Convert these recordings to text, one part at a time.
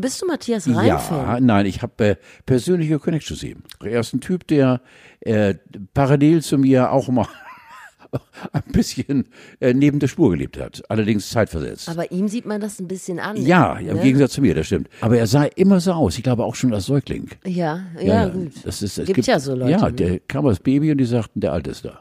Bist du Matthias Reim-Fan? Ja, nein, ich habe äh, persönliche Connection zu ihm. Er ist ein Typ, der äh, parallel zu mir auch mal ein bisschen äh, neben der Spur gelebt hat, allerdings zeitversetzt. Aber ihm sieht man das ein bisschen an. ja, im ne? Gegensatz zu mir, das stimmt. Aber er sah immer so aus. Ich glaube auch schon als Säugling. Ja, ja, gut. Das ist, es Gibt gibt ja so Leute, Ja, ne? der kam als Baby und die sagten, der Alte ist da.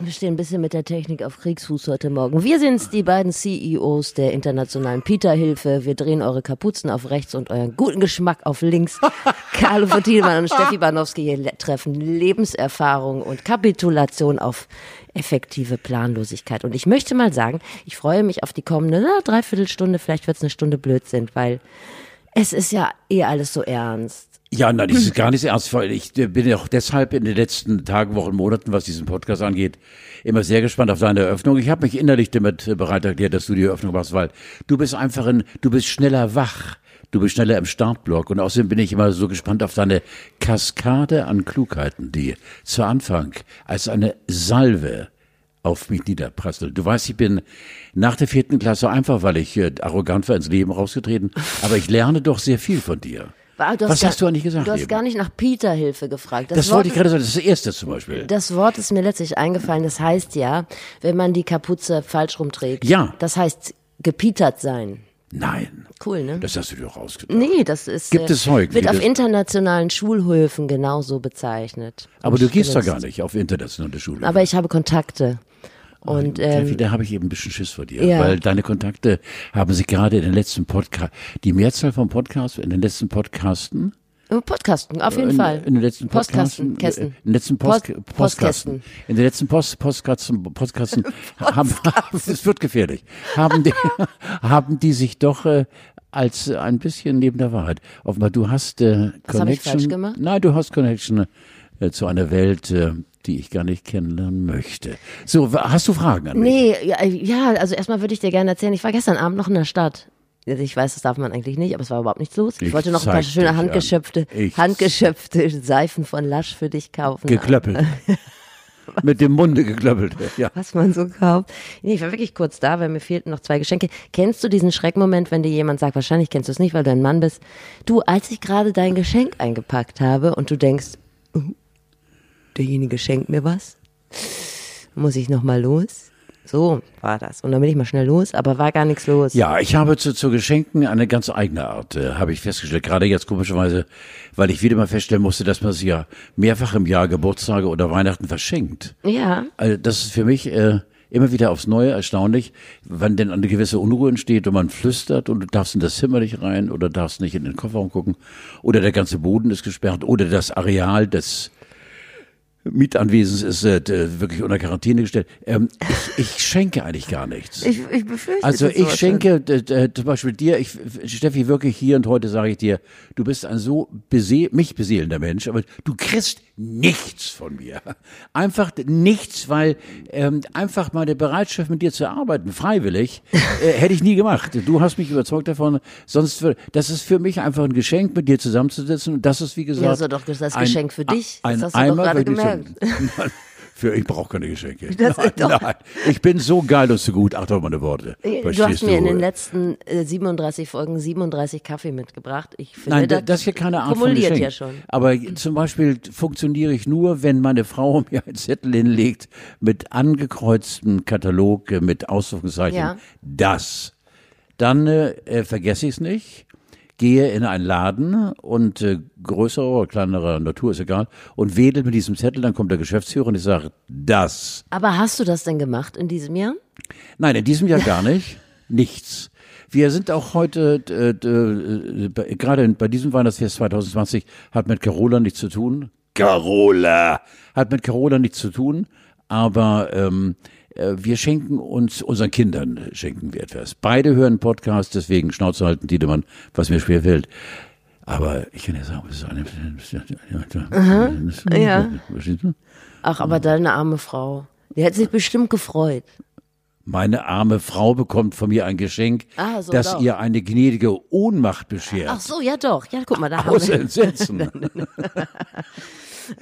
Wir stehen ein bisschen mit der Technik auf Kriegsfuß heute Morgen. Wir sind's, die beiden CEOs der internationalen Peter-Hilfe. Wir drehen eure Kapuzen auf rechts und euren guten Geschmack auf links. Carlo von Thielmann und Steffi Banowski hier treffen Lebenserfahrung und Kapitulation auf effektive Planlosigkeit. Und ich möchte mal sagen, ich freue mich auf die kommende na, Dreiviertelstunde, vielleicht wird's eine Stunde Blödsinn, weil es ist ja eh alles so ernst. Ja, nein, das ist gar nicht ernst. weil Ich äh, bin ja auch deshalb in den letzten Tagen, Wochen, Monaten, was diesen Podcast angeht, immer sehr gespannt auf deine Eröffnung. Ich habe mich innerlich damit äh, bereit erklärt, dass du die Eröffnung machst, weil du bist einfach ein, du bist schneller wach. Du bist schneller im Startblock und außerdem bin ich immer so gespannt auf deine Kaskade an Klugheiten, die zu Anfang als eine Salve auf mich niederprasselt. Du weißt, ich bin nach der vierten Klasse einfach, weil ich äh, arrogant war, ins Leben rausgetreten, aber ich lerne doch sehr viel von dir. Ah, du Was gar- hast du eigentlich gesagt Du hast eben? gar nicht nach Peter-Hilfe gefragt. Das Wort wollte ich gerade sagen, das ist das erste zum Beispiel. Das Wort ist mir letztlich eingefallen. Das heißt ja, wenn man die Kapuze falsch rumträgt. Ja. Das heißt gepietert sein. Nein, Cool, ne? das hast du dir doch rausgedacht. Nee, das ist. Gibt es heute, Wird wie auf das- internationalen Schulhöfen genauso bezeichnet. Aber du gehst da gar nicht auf internationale Schule. Aber ich habe Kontakte. Und Steffi, ähm, da habe ich eben ein bisschen Schiss vor dir, Ja. weil deine Kontakte haben sich gerade in den letzten Podcast, die Mehrzahl von Podcasts, in den letzten Podcasten, Podcasten, auf jeden in, Fall. in den letzten Podcasten, Kästen. äh, in den letzten Post, Post- Postkasten, in den letzten Post, Postkasten, Postkasten haben, es wird gefährlich, haben die, haben die sich doch äh, als ein bisschen neben der Wahrheit. Offenbar, du hast äh, Was habe ich Connection. falsch gemacht? Nein, du hast Connection äh, zu einer Welt, äh, die ich gar nicht kennenlernen möchte. So, hast du Fragen an mich? Nee, ja, ja, also erstmal würde ich dir gerne erzählen, ich war gestern Abend noch in der Stadt. Also Ich weiß, das darf man eigentlich nicht, aber es war überhaupt nichts los. Ich, Ich wollte noch ein paar schöne handgeschöpfte, handgeschöpfte Seifen von Lasch für dich kaufen. Geklöppelt. Mit dem Munde geklöppelt. Ja. was man so kauft. Nee, ich war wirklich kurz da, weil mir fehlten noch zwei Geschenke. Kennst du diesen Schreckmoment, wenn dir jemand sagt, wahrscheinlich kennst du es nicht, weil du ein Mann bist, du, als ich gerade dein Geschenk eingepackt habe und du denkst, oh, derjenige schenkt mir was, muss ich noch mal los? So war das. Und dann bin ich mal schnell los, aber war gar nichts los. Ja, ich habe zu, zu Geschenken eine ganz eigene Art, äh, habe ich festgestellt. Gerade jetzt komischerweise, weil ich wieder mal feststellen musste, dass man sich ja mehrfach im Jahr Geburtstage oder Weihnachten verschenkt. Ja. Also das ist für mich äh, immer wieder aufs Neue erstaunlich, wann denn eine gewisse Unruhe entsteht und man flüstert und du darfst in das Zimmer nicht rein oder darfst nicht in den Kofferraum gucken oder der ganze Boden ist gesperrt oder das Areal des Mietanwesens ist äh, wirklich unter Quarantäne gestellt. Ähm, ich, ich schenke eigentlich gar nichts. Ich, ich befürchte Also ich schenke d- zum Beispiel dir, ich, Steffi, wirklich hier und heute sage ich dir, du bist ein so bese mich beseelender Mensch, aber du kriegst nichts von mir. Einfach nichts, weil ähm, einfach meine Bereitschaft mit dir zu arbeiten, freiwillig, äh, hätte ich nie gemacht. Du hast mich überzeugt davon, sonst das ist für mich einfach ein Geschenk, mit dir zusammenzusitzen und das ist wie gesagt Ja, so doch das ein- Geschenk für dich. Ein Das hast du doch Eimer gerade für dich gemerkt. Für, ich brauche keine Geschenke. Das nein, nein, ich bin so geil und so gut. Achte auf meine Worte. Du Verstehst hast mir in den du? letzten äh, 37 Folgen 37 Kaffee mitgebracht. Ich finde, Nein, da- das ist ja keine Art von Geschenk. ja schon. Aber zum Beispiel funktioniere ich nur, wenn meine Frau mir einen Zettel hinlegt mit angekreuztem Katalog äh, mit Ausrufungszeichen. Ja. Das. Dann äh, äh, vergesse ich es nicht, gehe in einen Laden und äh, größerer oder kleinerer Natur ist egal und wedel mit diesem Zettel, dann kommt der Geschäftsführer und ich sage, das. Aber hast du das denn gemacht in diesem Jahr? Nein, in diesem Jahr gar nicht. Nichts. Wir sind auch heute, äh, äh, bei- gerade bei diesem Weihnachtsfest 2020, hat mit Carola nichts zu tun. Carola! Hat mit Carola nichts zu tun, aber ähm, äh, wir schenken uns, unseren Kindern äh, schenken wir etwas. Beide hören Podcast, deswegen Schnauze halten, Tiedemann, was mir schwer fällt. Aber ich kann ja sagen, es ist eine... ja. Verstehst du? Ach, aber deine arme Frau. Die hätte sich bestimmt gefreut. Meine arme Frau bekommt von mir ein Geschenk, Ah, so das doch. ihr eine gnädige Ohnmacht beschert. Ach so, ja doch. Ja, guck mal, da haben Aus wir. Entsetzen.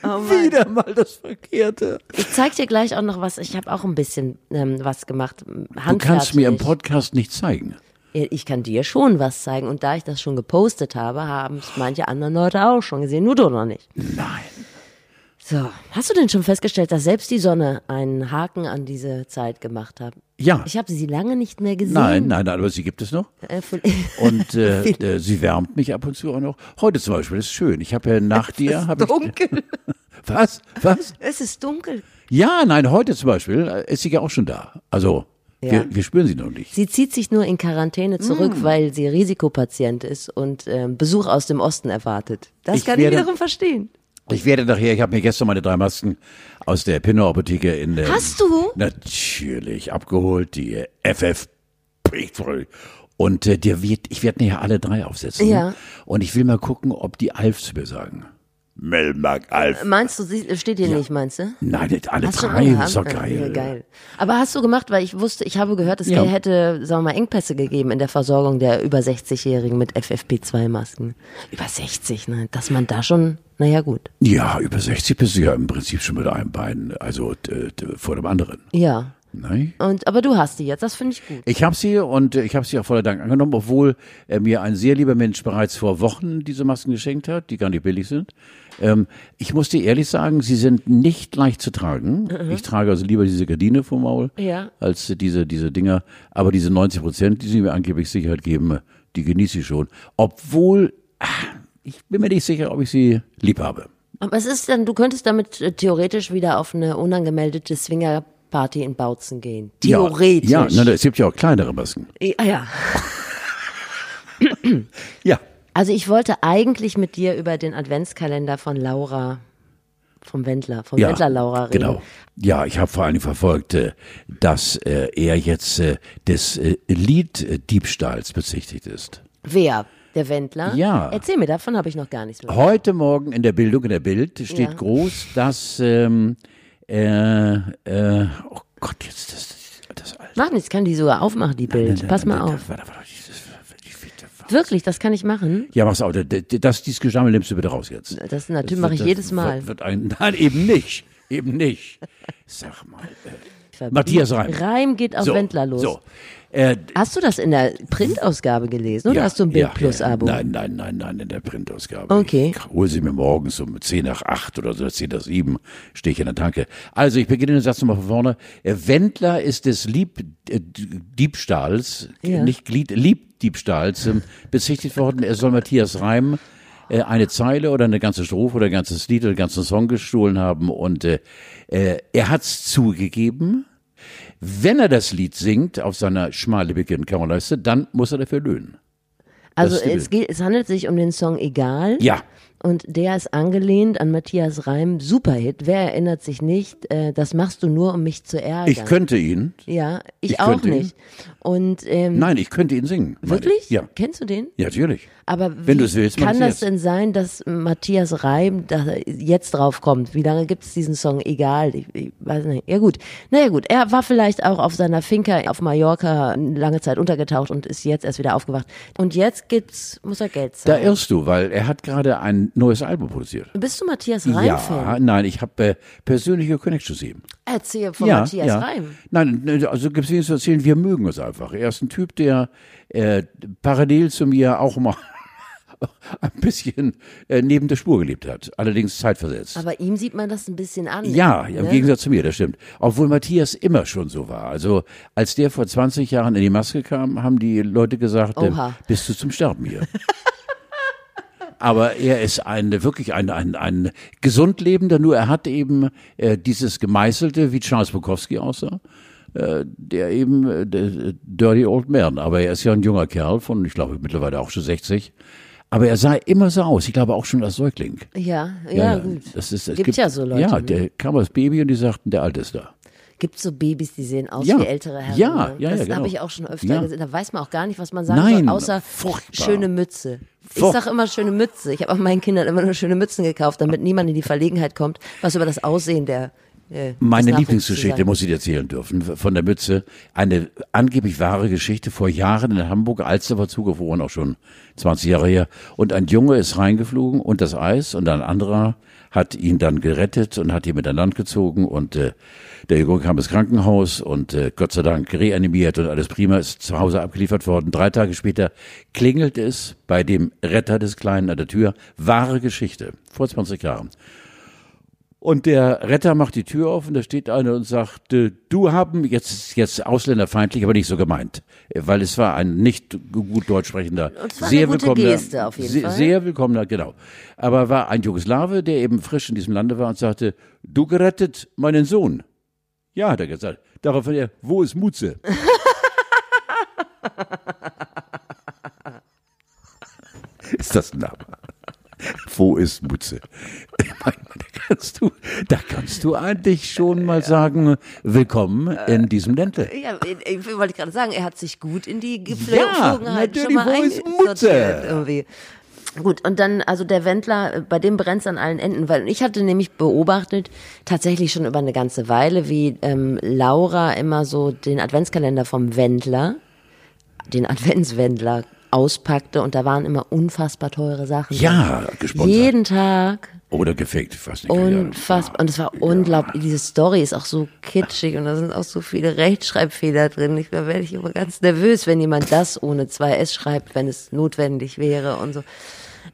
Oh. Wieder mal das Verkehrte. Ich zeig dir gleich auch noch was. Ich habe auch ein bisschen ähm, was gemacht. Du kannst mir im Podcast nicht zeigen. Ich kann dir schon was zeigen. Und da ich das schon gepostet habe, haben es manche anderen Leute auch schon gesehen. Nur du noch nicht. Nein. So, hast du denn schon festgestellt, dass selbst die Sonne einen Haken an diese Zeit gemacht hat? Ja. Ich habe sie lange nicht mehr gesehen. Nein, nein, nein, aber sie gibt es noch. Äh, Und äh, äh, sie wärmt mich ab und zu auch noch. Heute zum Beispiel ist schön. Ich habe ja nach dir. Hab ich, dunkel. was? Was? es ist dunkel. Ja, nein, heute zum Beispiel äh, ist sie ja auch schon da. Also, Ja. wir, wir spüren sie noch nicht. Sie zieht sich nur in Quarantäne zurück, Mm. weil sie Risikopatient ist und ähm, Besuch aus dem Osten erwartet. Das Ich kann ich wiederum verstehen. Ich werde nachher, ich habe mir gestern meine drei Masken aus der Pinot-Apotheke in der. Hast du? Natürlich, abgeholt, die FF. Und äh, der wird, ich werde nachher alle drei aufsetzen. Ja. Und ich will mal gucken, ob die Alf zu mir sagen. Melmark Alf. Meinst du, sie steht hier nicht, meinst du? Nein, alle Hast drei, das ist doch geil. Ja, geil. Aber hast du gemacht, weil ich wusste, ich habe gehört, es Ja. hätte, sagen wir mal, Engpässe gegeben in der Versorgung der über 60-Jährigen mit FFP2-Masken. Über 60, ne? Dass man da schon, naja gut. Ja, über 60 bist du ja im Prinzip schon mit einem Bein, also d- vor dem anderen. Ja. Nein? Und, aber du hast die jetzt, das finde ich gut. Ich habe sie und äh, ich habe sie auch voller Dank angenommen, obwohl äh, mir ein sehr lieber Mensch bereits vor Wochen diese Masken geschenkt hat, die gar nicht billig sind. Ähm, ich muss dir ehrlich sagen, sie sind nicht leicht zu tragen. Ich trage also lieber diese Gardine vom Maul Ja. als diese diese Dinger. Aber diese 90 Prozent, die sie mir angeblich Sicherheit geben, die genieße ich schon. Obwohl ah, ich bin mir nicht sicher, ob ich sie lieb habe. Aber es ist dann, du könntest damit äh, theoretisch wieder auf eine unangemeldete Swingerparty in Bautzen gehen. Theoretisch. Ja, ja na, es gibt ja auch kleinere Masken. Ja, ja. Ja. Also ich wollte eigentlich mit dir über den Adventskalender von Laura vom Wendler, vom Ja, Wendler Laura reden. Genau. Ja, ich habe vor allen Dingen verfolgt, äh, dass äh, er jetzt äh, des Lieddiebstahls bezichtigt ist. Wer? Der Wendler? Ja. Erzähl mir, davon habe ich noch gar nichts mehr. Heute Morgen in der Bildung, in der Bild, steht Ja. groß, dass ähm, äh, äh, oh Gott, jetzt das, das, das Mach nichts, kann die sogar aufmachen, die Bild. Pass mal auf. Warte, warte, dieses- Wirklich, das kann ich machen. Ja, mach's auch. Das, dieses Gesammel nimmst du bitte raus jetzt. Das natürlich mache ich jedes Mal. Wird, wird ein, nein, eben nicht. Eben nicht. Sag mal. Äh, Matthias Reim. Reim geht auf so, Wendler los. So. Äh, Hast du das in der Printausgabe gelesen oder hast du ein Bild ja, Plus ja. Abo? Nein, nein, nein, nein, in der Printausgabe. Okay. Ich hole sie mir morgens um 10 nach 8 oder so, 10 nach 7 stehe ich in der Tanke. Also ich beginne den Satz nochmal von vorne. Äh, Wendler ist des Lieb, äh, Diebstahls, Ja. nicht Glied, Liebdiebstahls ähm, bezichtigt worden. Er soll Matthias Reim äh, eine Zeile oder eine ganze Strophe oder ein ganzes Lied oder einen ganzen Song gestohlen haben und äh, äh, er hat's zugegeben. Wenn er das Lied singt auf seiner schmallippigen Kammerleiste, dann muss er dafür löhnen. also es, geht, es handelt sich um den Song Egal. Ja. Und der ist angelehnt an Matthias Reim, Superhit. Wer erinnert sich nicht? Äh, das machst du nur, um mich zu ärgern. Ich könnte ihn. Ja, ich, Ich auch ihn. nicht. Und ähm, Nein, ich könnte ihn singen. wirklich? Ja. Kennst du den? Ja, natürlich. Aber Wenn du es willst, kann das jetzt. denn sein, dass Matthias Reim da jetzt drauf kommt? Wie lange gibt es diesen Song? Egal, ich, ich weiß nicht. Ja gut, naja gut, er war vielleicht auch auf seiner Finca auf Mallorca lange Zeit untergetaucht und ist jetzt erst wieder aufgewacht. Und jetzt gibt's, muss er Geld Da zahlen. irrst du, weil er hat gerade ein neues Album produziert. Bist du Matthias Ja, Reim-Fan? nein, ich habe äh, persönliche Connection zu ihm. Erzähl von ja, Matthias ja. Reim. Nein, ne, also gibt es zu erzählen, wir mögen es einfach. Er ist ein Typ, der äh, parallel zu mir auch mal ein bisschen äh, neben der Spur gelebt hat, allerdings zeitversetzt. Aber ihm sieht man das ein bisschen an. Ja, im ne? Gegensatz zu mir, das stimmt. Obwohl Matthias immer schon so war. Also als der vor 20 Jahren in die Maske kam, haben die Leute gesagt, äh, bist du zum Sterben hier. Aber er ist ein wirklich ein, ein, ein gesund lebender, nur er hat eben äh, dieses Gemeißelte, wie Charles Bukowski aussah, äh, der eben äh, der Dirty Old Man. Aber er ist ja ein junger Kerl von, ich glaube, mittlerweile auch schon 60. Aber er sah immer so aus. Ich glaube auch schon als Säugling. Ja, ja, gut. Das ist, es Gibt gibt ja so Leute, Ja, ne? der kam als Baby und die sagten, der Alte ist da. Gibt so Babys, die sehen aus Ja. wie ältere Herren. Ja, ne? ja, das ja, genau. habe ich auch schon öfter Ja. gesehen. Da weiß man auch gar nicht, was man sagen Nein, soll, außer furchtbar. schöne Mütze. Ich Furcht- sage immer schöne Mütze. Ich habe auch meinen Kindern immer nur schöne Mützen gekauft, damit niemand in die Verlegenheit kommt, was über das Aussehen der äh, Meine Lieblingsgeschichte muss ich dir erzählen dürfen, von der Mütze. Eine angeblich wahre Geschichte vor Jahren in Hamburg, Alster war zugefroren, auch schon 20 Jahre her. Und ein Junge ist reingeflogen und das Eis und ein anderer hat ihn dann gerettet und hat ihn mit an Land gezogen und äh, der Junge kam ins Krankenhaus und äh, Gott sei Dank reanimiert und alles prima, ist zu Hause abgeliefert worden. Drei Tage später klingelt es bei dem Retter des Kleinen an der Tür. Wahre Geschichte, vor 20 Jahren. Und der Retter macht die Tür auf und da steht einer und sagt, äh, du haben, jetzt jetzt ausländerfeindlich, aber nicht so gemeint, weil es war ein nicht gut deutsch sprechender, sehr willkommener, Geste auf jeden sehr, Fall. sehr willkommener, genau. Aber war ein Jugoslawe, der eben frisch in diesem Lande war und sagte, du gerettet meinen Sohn. Ja, hat er gesagt. Daraufhin er, wo ist Mutze? ist das ein Name? Wo ist Mutze? Da kannst du, da kannst du eigentlich schon mal sagen, willkommen in diesem Ländle. Ja, ich, ich wollte gerade sagen, er hat sich gut in die Ja, Geflogenheit schon natürlich, mal wo ist Mutze? irgendwie. Gut, und dann, also der Wendler, bei dem brennt's an allen Enden, weil ich hatte nämlich beobachtet, tatsächlich schon über eine ganze Weile, wie ähm, Laura immer so den Adventskalender vom Wendler, den Adventswendler auspackte und da waren immer unfassbar teure Sachen. Ja, gesponsert. Jeden Tag Oder gefaked, weiß nicht. Unfassbar. Und es war unglaublich. Diese Story ist auch so kitschig und da sind auch so viele Rechtschreibfehler drin. Ich werde ich immer ganz nervös, wenn jemand das ohne zwei S schreibt, wenn es notwendig wäre und so.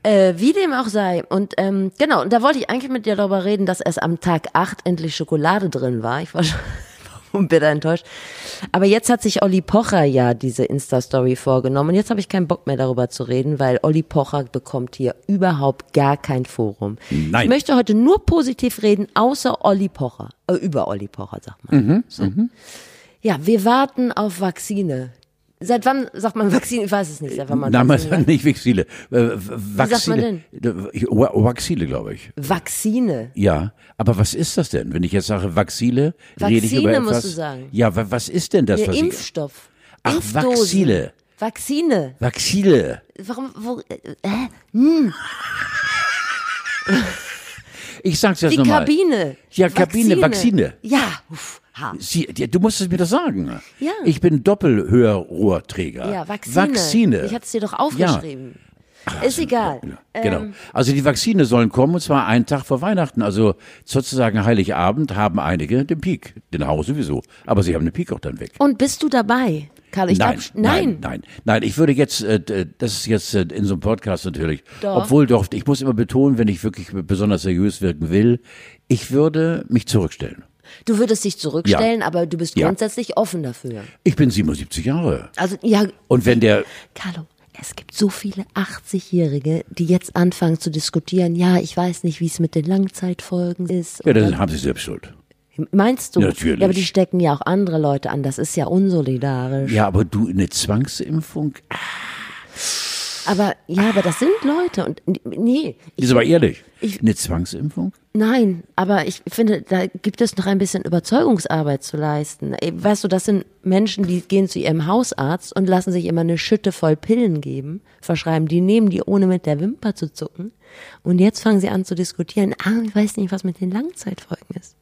Äh, wie dem auch sei. Und ähm, genau, und da wollte ich eigentlich mit dir darüber reden, dass erst am Tag 8 endlich Schokolade drin war. Ich war schon bitter enttäuscht. Aber jetzt hat sich Olli Pocher ja diese Insta-Story vorgenommen. Und jetzt habe ich keinen Bock mehr darüber zu reden, weil Olli Pocher bekommt hier überhaupt gar kein Forum. Nein. Ich möchte heute nur positiv reden, außer Olli Pocher. Äh, über Olli Pocher, sagt man. Mhm, so. Ja, wir warten auf Vakzine. Seit wann sagt man Vakzine? Ich weiß es nicht. Seit wann man Nein, Vakzine man, sagt. nicht Vixile. Äh, Waxile. man Wa- Waxile, glaube ich. Vakzine. Ja, aber was ist das denn? Wenn ich jetzt sage Waxile, rede ich über etwas. musst du sagen. Ja, wa- was ist denn das, Der was ich. Impfstoff. Ach, Impfdosen. Vakzile. Vakzine. Waxile. Warum, wo, äh, Ich sag's jetzt die nochmal. Kabine. Ja, Kabine, Vakzine. Ja. Uff, Sie, ja, du musstest mir das sagen. Ja. Ich bin Doppelhörrohrträger. Ja, Vakzine. Vakzine. Ich hatte es dir doch aufgeschrieben. Ist egal. Genau. Ähm, Also die Vakzine sollen kommen und zwar einen Tag vor Weihnachten. Also sozusagen Heiligabend haben einige den Peak. Den Haus sowieso. Aber sie haben den Peak auch dann weg. und bist du dabei, Karl? Ich nein, glaub, nein, nein. nein, nein. Ich würde jetzt, äh, das ist jetzt äh, in so einem Podcast natürlich. Doch. Obwohl doch, ich muss immer betonen, wenn ich wirklich besonders seriös wirken will, ich würde mich zurückstellen. Du würdest dich zurückstellen, aber du bist Ja. grundsätzlich offen dafür. Ich bin 77 Jahre. Also, ja, Und wenn der, Carlo, es gibt so viele 80-Jährige, die jetzt anfangen zu diskutieren, ja, ich weiß nicht, wie es mit den Langzeitfolgen ist. ja, dann haben sie selbst Schuld. Meinst du? Natürlich. Ja, aber die stecken ja auch andere Leute an. Das ist ja unsolidarisch. Ja, aber du, eine Zwangsimpfung, Aber ja, aber das sind Leute und nee, ist aber ehrlich. Ich- eine Zwangsimpfung? Nein, aber ich finde, da gibt es noch ein bisschen Überzeugungsarbeit zu leisten. Weißt du, das sind Menschen, die gehen zu ihrem Hausarzt und lassen sich immer eine Schütte voll Pillen geben, verschreiben, die nehmen die ohne mit der Wimper zu zucken und jetzt fangen sie an zu diskutieren, ah, ich weiß nicht, was mit den Langzeitfolgen ist.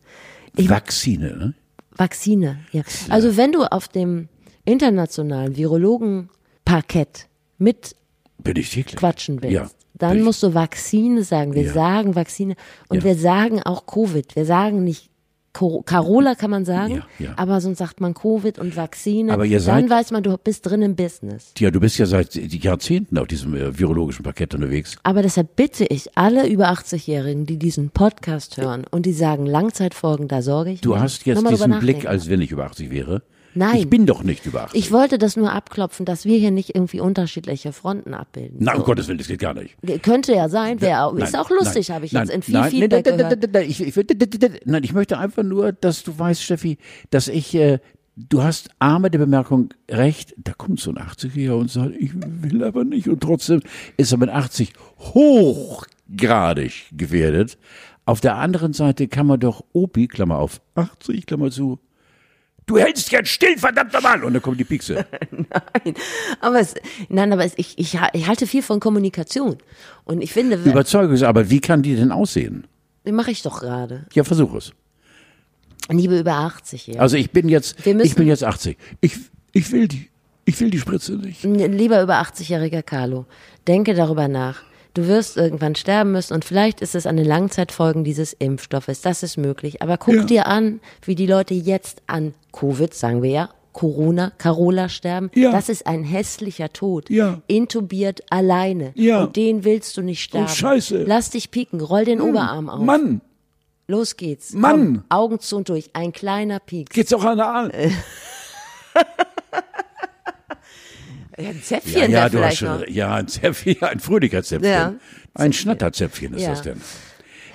Ich- Vakzine, ne? Vakzine, ja. Also wenn du auf dem internationalen Virologenparkett mit Bin ich täglich. quatschen willst, Ja, dann ich. musst du Vakzine sagen. Wir Ja. sagen Vakzine und Ja. wir sagen auch Covid. Wir sagen nicht Carola kann man sagen, Ja, ja. aber sonst sagt man Covid und Vakzine. Aber ihr dann seid- weiß man, du bist drin im Business. Ja, du bist ja seit Jahrzehnten auf diesem äh, virologischen Parkett unterwegs. Aber deshalb bitte ich alle über 80-Jährigen, die diesen Podcast hören und die sagen Langzeitfolgen, da sorge ich Du mir. hast jetzt diesen Blick, als wenn ich über 80 wäre. Nein. Ich bin doch nicht über 80. Ich wollte das nur abklopfen, dass wir hier nicht irgendwie unterschiedliche Fronten abbilden. Nein, So. um Gottes Willen, das geht gar nicht. Könnte ja sein, wäre auch, ist Nein, auch lustig, nein, habe ich nein, jetzt in viel nein, Feedback nein, nein, nein, nein, ich, ich, nein, ich möchte einfach nur, dass du weißt, Steffi, dass ich, äh, du hast A mit der Bemerkung recht, da kommt so ein 80er und sagt, ich will aber nicht und trotzdem ist er mit 80 hochgradig gefährdet. Auf der anderen Seite kann man doch Opi, Klammer auf, 80, Klammer zu, du hältst jetzt still, verdammt nochmal, und dann kommt die Piekse. Aber es, nein, aber es, ich, ich, ich halte viel von Kommunikation. Und ich finde, Überzeugungsarbeit, wie kann die denn aussehen? mache ich doch gerade. Ja, versuch es. Liebe über 80, ja. Also ich bin jetzt, ich bin jetzt 80. Ich, ich will die, ich will die Spritze nicht. Lieber über 80-jähriger Carlo, denke darüber nach. Du wirst irgendwann sterben müssen und vielleicht ist es an den Langzeitfolgen dieses Impfstoffes. Das ist möglich. Aber guck Ja. dir an, wie die Leute jetzt an Covid, sagen wir ja, Corona, Carola sterben. Ja. Das ist ein hässlicher Tod. Ja. Intubiert alleine. Ja. Und den willst du nicht sterben. Scheiße. Lass dich pieken, roll den Oberarm auf. Mann, Los geht's. Mann. Komm, Augen zu und durch. Ein kleiner Piek. geht's auch an der Aal? Ja, ein Zäpfchen Ja, ja, du hast schon, noch. ja, ein Zäpfchen, ein Fröhlicher-Zäpfchen. Ja. Ein Schnatterzäpfchen ist Ja. das denn.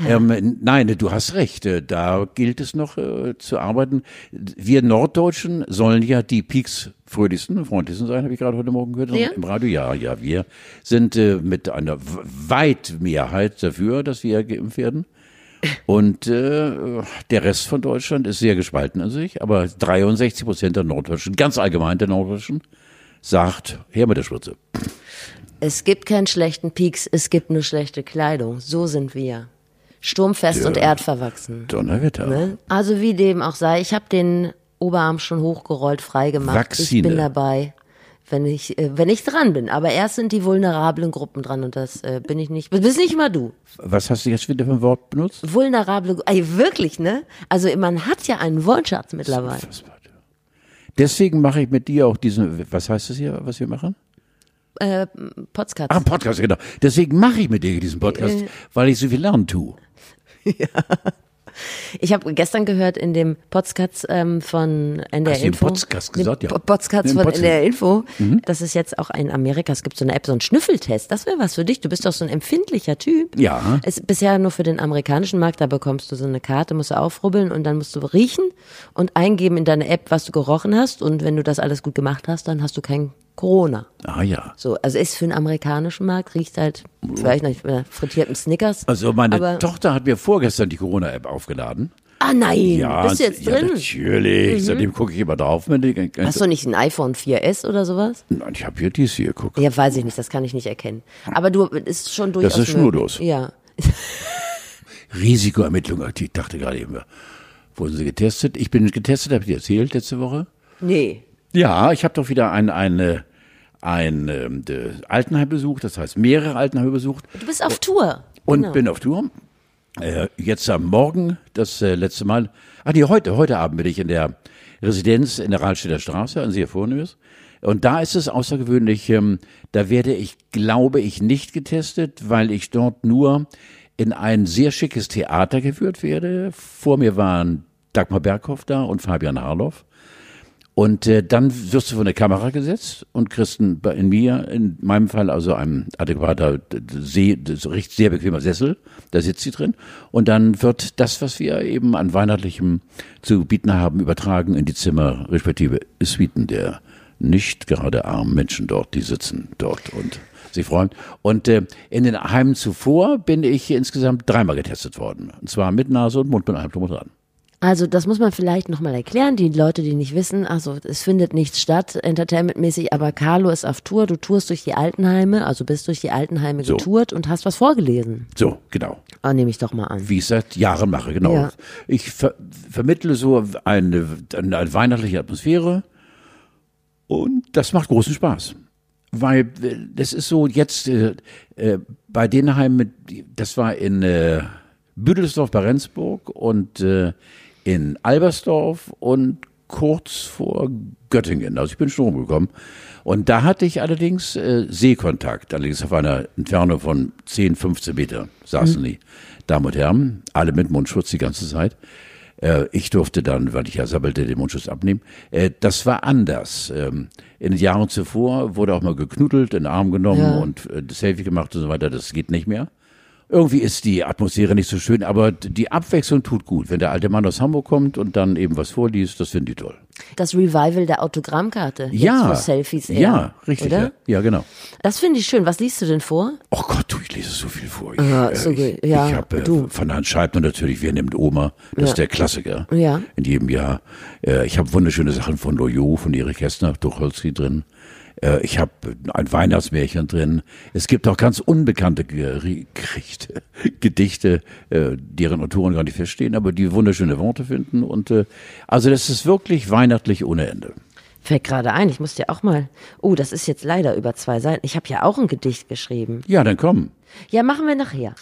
Ähm, nein, du hast recht. äh, Da gilt es noch äh, zu arbeiten. Wir Norddeutschen sollen ja die Peaks fröhlichsten und freundlichsten sein, habe ich gerade heute Morgen gehört Ja? im Radio. Ja, ja, wir sind äh, mit einer weit Mehrheit dafür, dass wir geimpft werden. Und äh, der Rest von Deutschland ist sehr gespalten an sich, aber 63 Prozent der Norddeutschen, ganz allgemein der Norddeutschen, sagt, her mit der Spritze. Es gibt keinen schlechten Pieks, es gibt nur schlechte Kleidung. So sind wir. Sturmfest und erdverwachsen. Donnerwetter. Ne? Also wie dem auch sei, ich habe den Oberarm schon hochgerollt, freigemacht. Ich Vaccine. bin dabei, wenn ich, äh, wenn ich dran bin. Aber erst sind die vulnerablen Gruppen dran und das äh, bin ich nicht. Bist nicht mal du. Was hast du jetzt wieder für ein Wort benutzt? Vulnerable, ey, wirklich, ne? Also man hat ja einen Wortschatz mittlerweile. Deswegen mache ich mit dir auch diesen, was heißt das hier, was wir machen? Äh, Potzkatz. Ach, Podcast, genau. Deswegen mache ich mit dir diesen Podcast, Äh. weil ich so viel lernen tue. Ich habe gestern gehört in dem Podcast ähm, von NDR Hast du den Info. Podcast gesagt? Ja. Po- Podcast von Podcast. NDR Info, dass es jetzt auch in Amerika, es gibt so eine App, so einen Schnüffeltest. Das wäre was für dich. Du bist doch so ein empfindlicher Typ. Ja. Es ist bisher nur für den amerikanischen Markt, da bekommst du so eine Karte, musst du aufrubbeln und dann musst du riechen und eingeben in deine App, was du gerochen hast. Und wenn du das alles gut gemacht hast, dann hast du kein Corona. Ah ja. So, also ist für den amerikanischen Markt, riecht halt vielleicht nach frittierten Snickers. Also meine Tochter hat mir vorgestern die Corona-App aufgeladen. Ah nein, Ja, bist du jetzt ja, drin? Mhm. natürlich. Seitdem gucke ich immer drauf. Wenn die, Hast du nicht ein iPhone 4S oder sowas? Nein, ich habe hier dies hier, guck. Ja, weiß ich nicht, das kann ich nicht erkennen. Aber du ist schon durchaus ist möglich. schnurlos. Ja. Risikoermittlung. Ich dachte gerade eben, wurden sie getestet? Ich bin getestet, habe ich dir erzählt letzte Woche. Nee. Ja, ich habe doch wieder ein, ein, ein de- Altenheim besucht, das heißt mehrere Altenheime besucht Du bist auf Tour. und Genau. bin auf Tour. Äh, jetzt am Morgen, das äh, letzte Mal, ah nee, heute, heute Abend bin ich in der Residenz in der Rahlstädter Straße, sehr vornehmes. Und da ist es außergewöhnlich, ähm, da werde ich, glaube ich, nicht getestet, weil ich dort nur in ein sehr schickes Theater geführt werde. Vor mir waren Dagmar Berghoff da und Fabian Harloff. Und äh, dann wirst du vor eine Kamera gesetzt und kriegst ein, in mir, in meinem Fall also ein adäquater, sehr, sehr bequemer Sessel, da sitzt sie drin. Und dann wird das, was wir eben an Weihnachtlichem zu bieten haben, übertragen in die Zimmer, respektive Suiten der nicht gerade armen Menschen dort, die sitzen dort und sich freuen. Und äh, in den Heimen zuvor bin ich insgesamt dreimal getestet worden. Und zwar mit Nase und Mund mit allem drum und dran. Also das muss man vielleicht nochmal erklären, die Leute, die nicht wissen, also es findet nichts statt, entertainmentmäßig, aber Carlo ist auf Tour, du tourst durch die Altenheime, also bist durch die Altenheime So. getourt und hast was vorgelesen. So, genau. Ah, nehme ich doch mal an. wie ich seit Jahren mache, genau. Ja. Ich ver vermittle so eine, eine weihnachtliche Atmosphäre und das macht großen Spaß. Weil das ist so jetzt äh, äh, bei den Heimen, die- das war in äh, Büdelsdorf bei Rendsburg und äh, in Albersdorf und kurz vor Göttingen. Also ich bin schon rumgekommen. Und da hatte ich allerdings äh, Sehkontakt, allerdings auf einer Entfernung von 10, 15 Meter saßen die Damen und Herren, alle mit Mundschutz die ganze Zeit. Äh, ich durfte dann, weil ich ja sabbelte, den Mundschutz abnehmen. Äh, das war anders. Ähm, in den Jahren zuvor wurde auch mal geknuddelt, in den Arm genommen Ja. und äh, Selfie gemacht und so weiter. Das geht nicht mehr. Irgendwie ist die Atmosphäre nicht so schön, aber die Abwechslung tut gut. Wenn der alte Mann aus Hamburg kommt und dann eben was vorliest, das finde ich toll. Das Revival der Autogrammkarte. Ja, Selfies eher, ja, richtig. Oder? Ja, ja, genau. Das finde ich schön. Was liest du denn vor? Oh Gott, du, ich lese so viel vor. Ich, Ja, äh, so ich, gut. Ja, ich habe äh, du. von Hans Scheibner natürlich, wer nimmt Oma? Das Ja. ist der Klassiker. Ja. In jedem Jahr. Äh, ich habe wunderschöne Sachen von Loyot, von Erich Kästner, Tucholsky drin. Äh, ich habe ein Weihnachtsmärchen drin. Es gibt auch ganz unbekannte Gerichte, Gedichte, äh, deren Autoren gar nicht feststehen, aber die wunderschöne Worte finden. Und äh, also das ist wirklich weihnachtlich ohne Ende. Fällt gerade ein, ich muss dir auch mal. Oh, das ist jetzt leider über zwei Seiten. Ich habe ja auch ein Gedicht geschrieben. Ja, dann komm. Ja, machen wir nachher.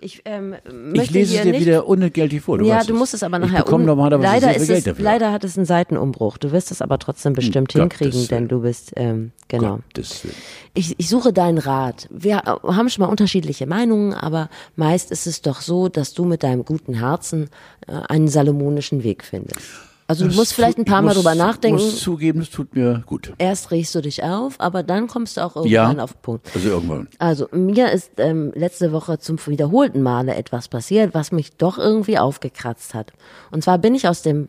Ich, ähm, ich lese es dir nicht, wieder unentgeltlich vor. Du ja, du musst es aber nachher. Ich normalerweise leider, ist es, leider hat es einen Seitenumbruch. Du wirst es aber trotzdem bestimmt Um hinkriegen, Gottes denn du bist ähm, genau. Gottes. Ich, ich suche deinen Rat. Wir haben schon mal unterschiedliche Meinungen, aber meist ist es doch so, dass du mit deinem guten Herzen äh, einen salomonischen Weg findest. Also du Das musst vielleicht ein paar ich Mal muss, drüber nachdenken. muss zugeben, es tut mir gut. Erst regst du dich auf, aber dann kommst du auch Ja, irgendwann auf den Punkt. also irgendwann. Also mir ist ähm, letzte Woche zum wiederholten Male etwas passiert, was mich doch irgendwie aufgekratzt hat. Und zwar bin ich aus dem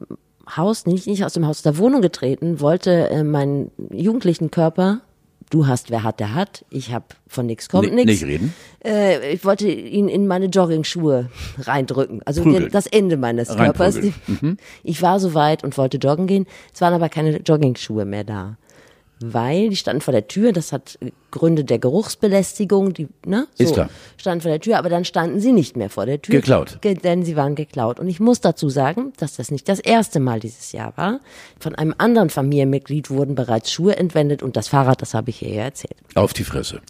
Haus, nicht, nicht aus dem Haus der Wohnung getreten, wollte äh, meinen jugendlichen Körper, du hast, wer hat, der hat, ich habe von nichts kommt Ni- nichts. Nicht reden. Äh, ich wollte ihn in meine Joggingschuhe reindrücken. Also den- das Ende meines Körpers. Reinprügeln. Ich war so weit und wollte joggen gehen. Es waren aber keine Joggingschuhe mehr da. Weil die standen vor der Tür, das hat Gründe der Geruchsbelästigung, die, ne? So, Ist klar. Standen vor der Tür, aber dann standen sie nicht mehr vor der Tür. Geklaut. Ge denn sie waren geklaut. Und ich muss dazu sagen, dass das nicht das erste Mal dieses Jahr war. Von einem anderen Familienmitglied wurden bereits Schuhe entwendet und das Fahrrad, das habe ich hier ja erzählt. Auf die Fresse.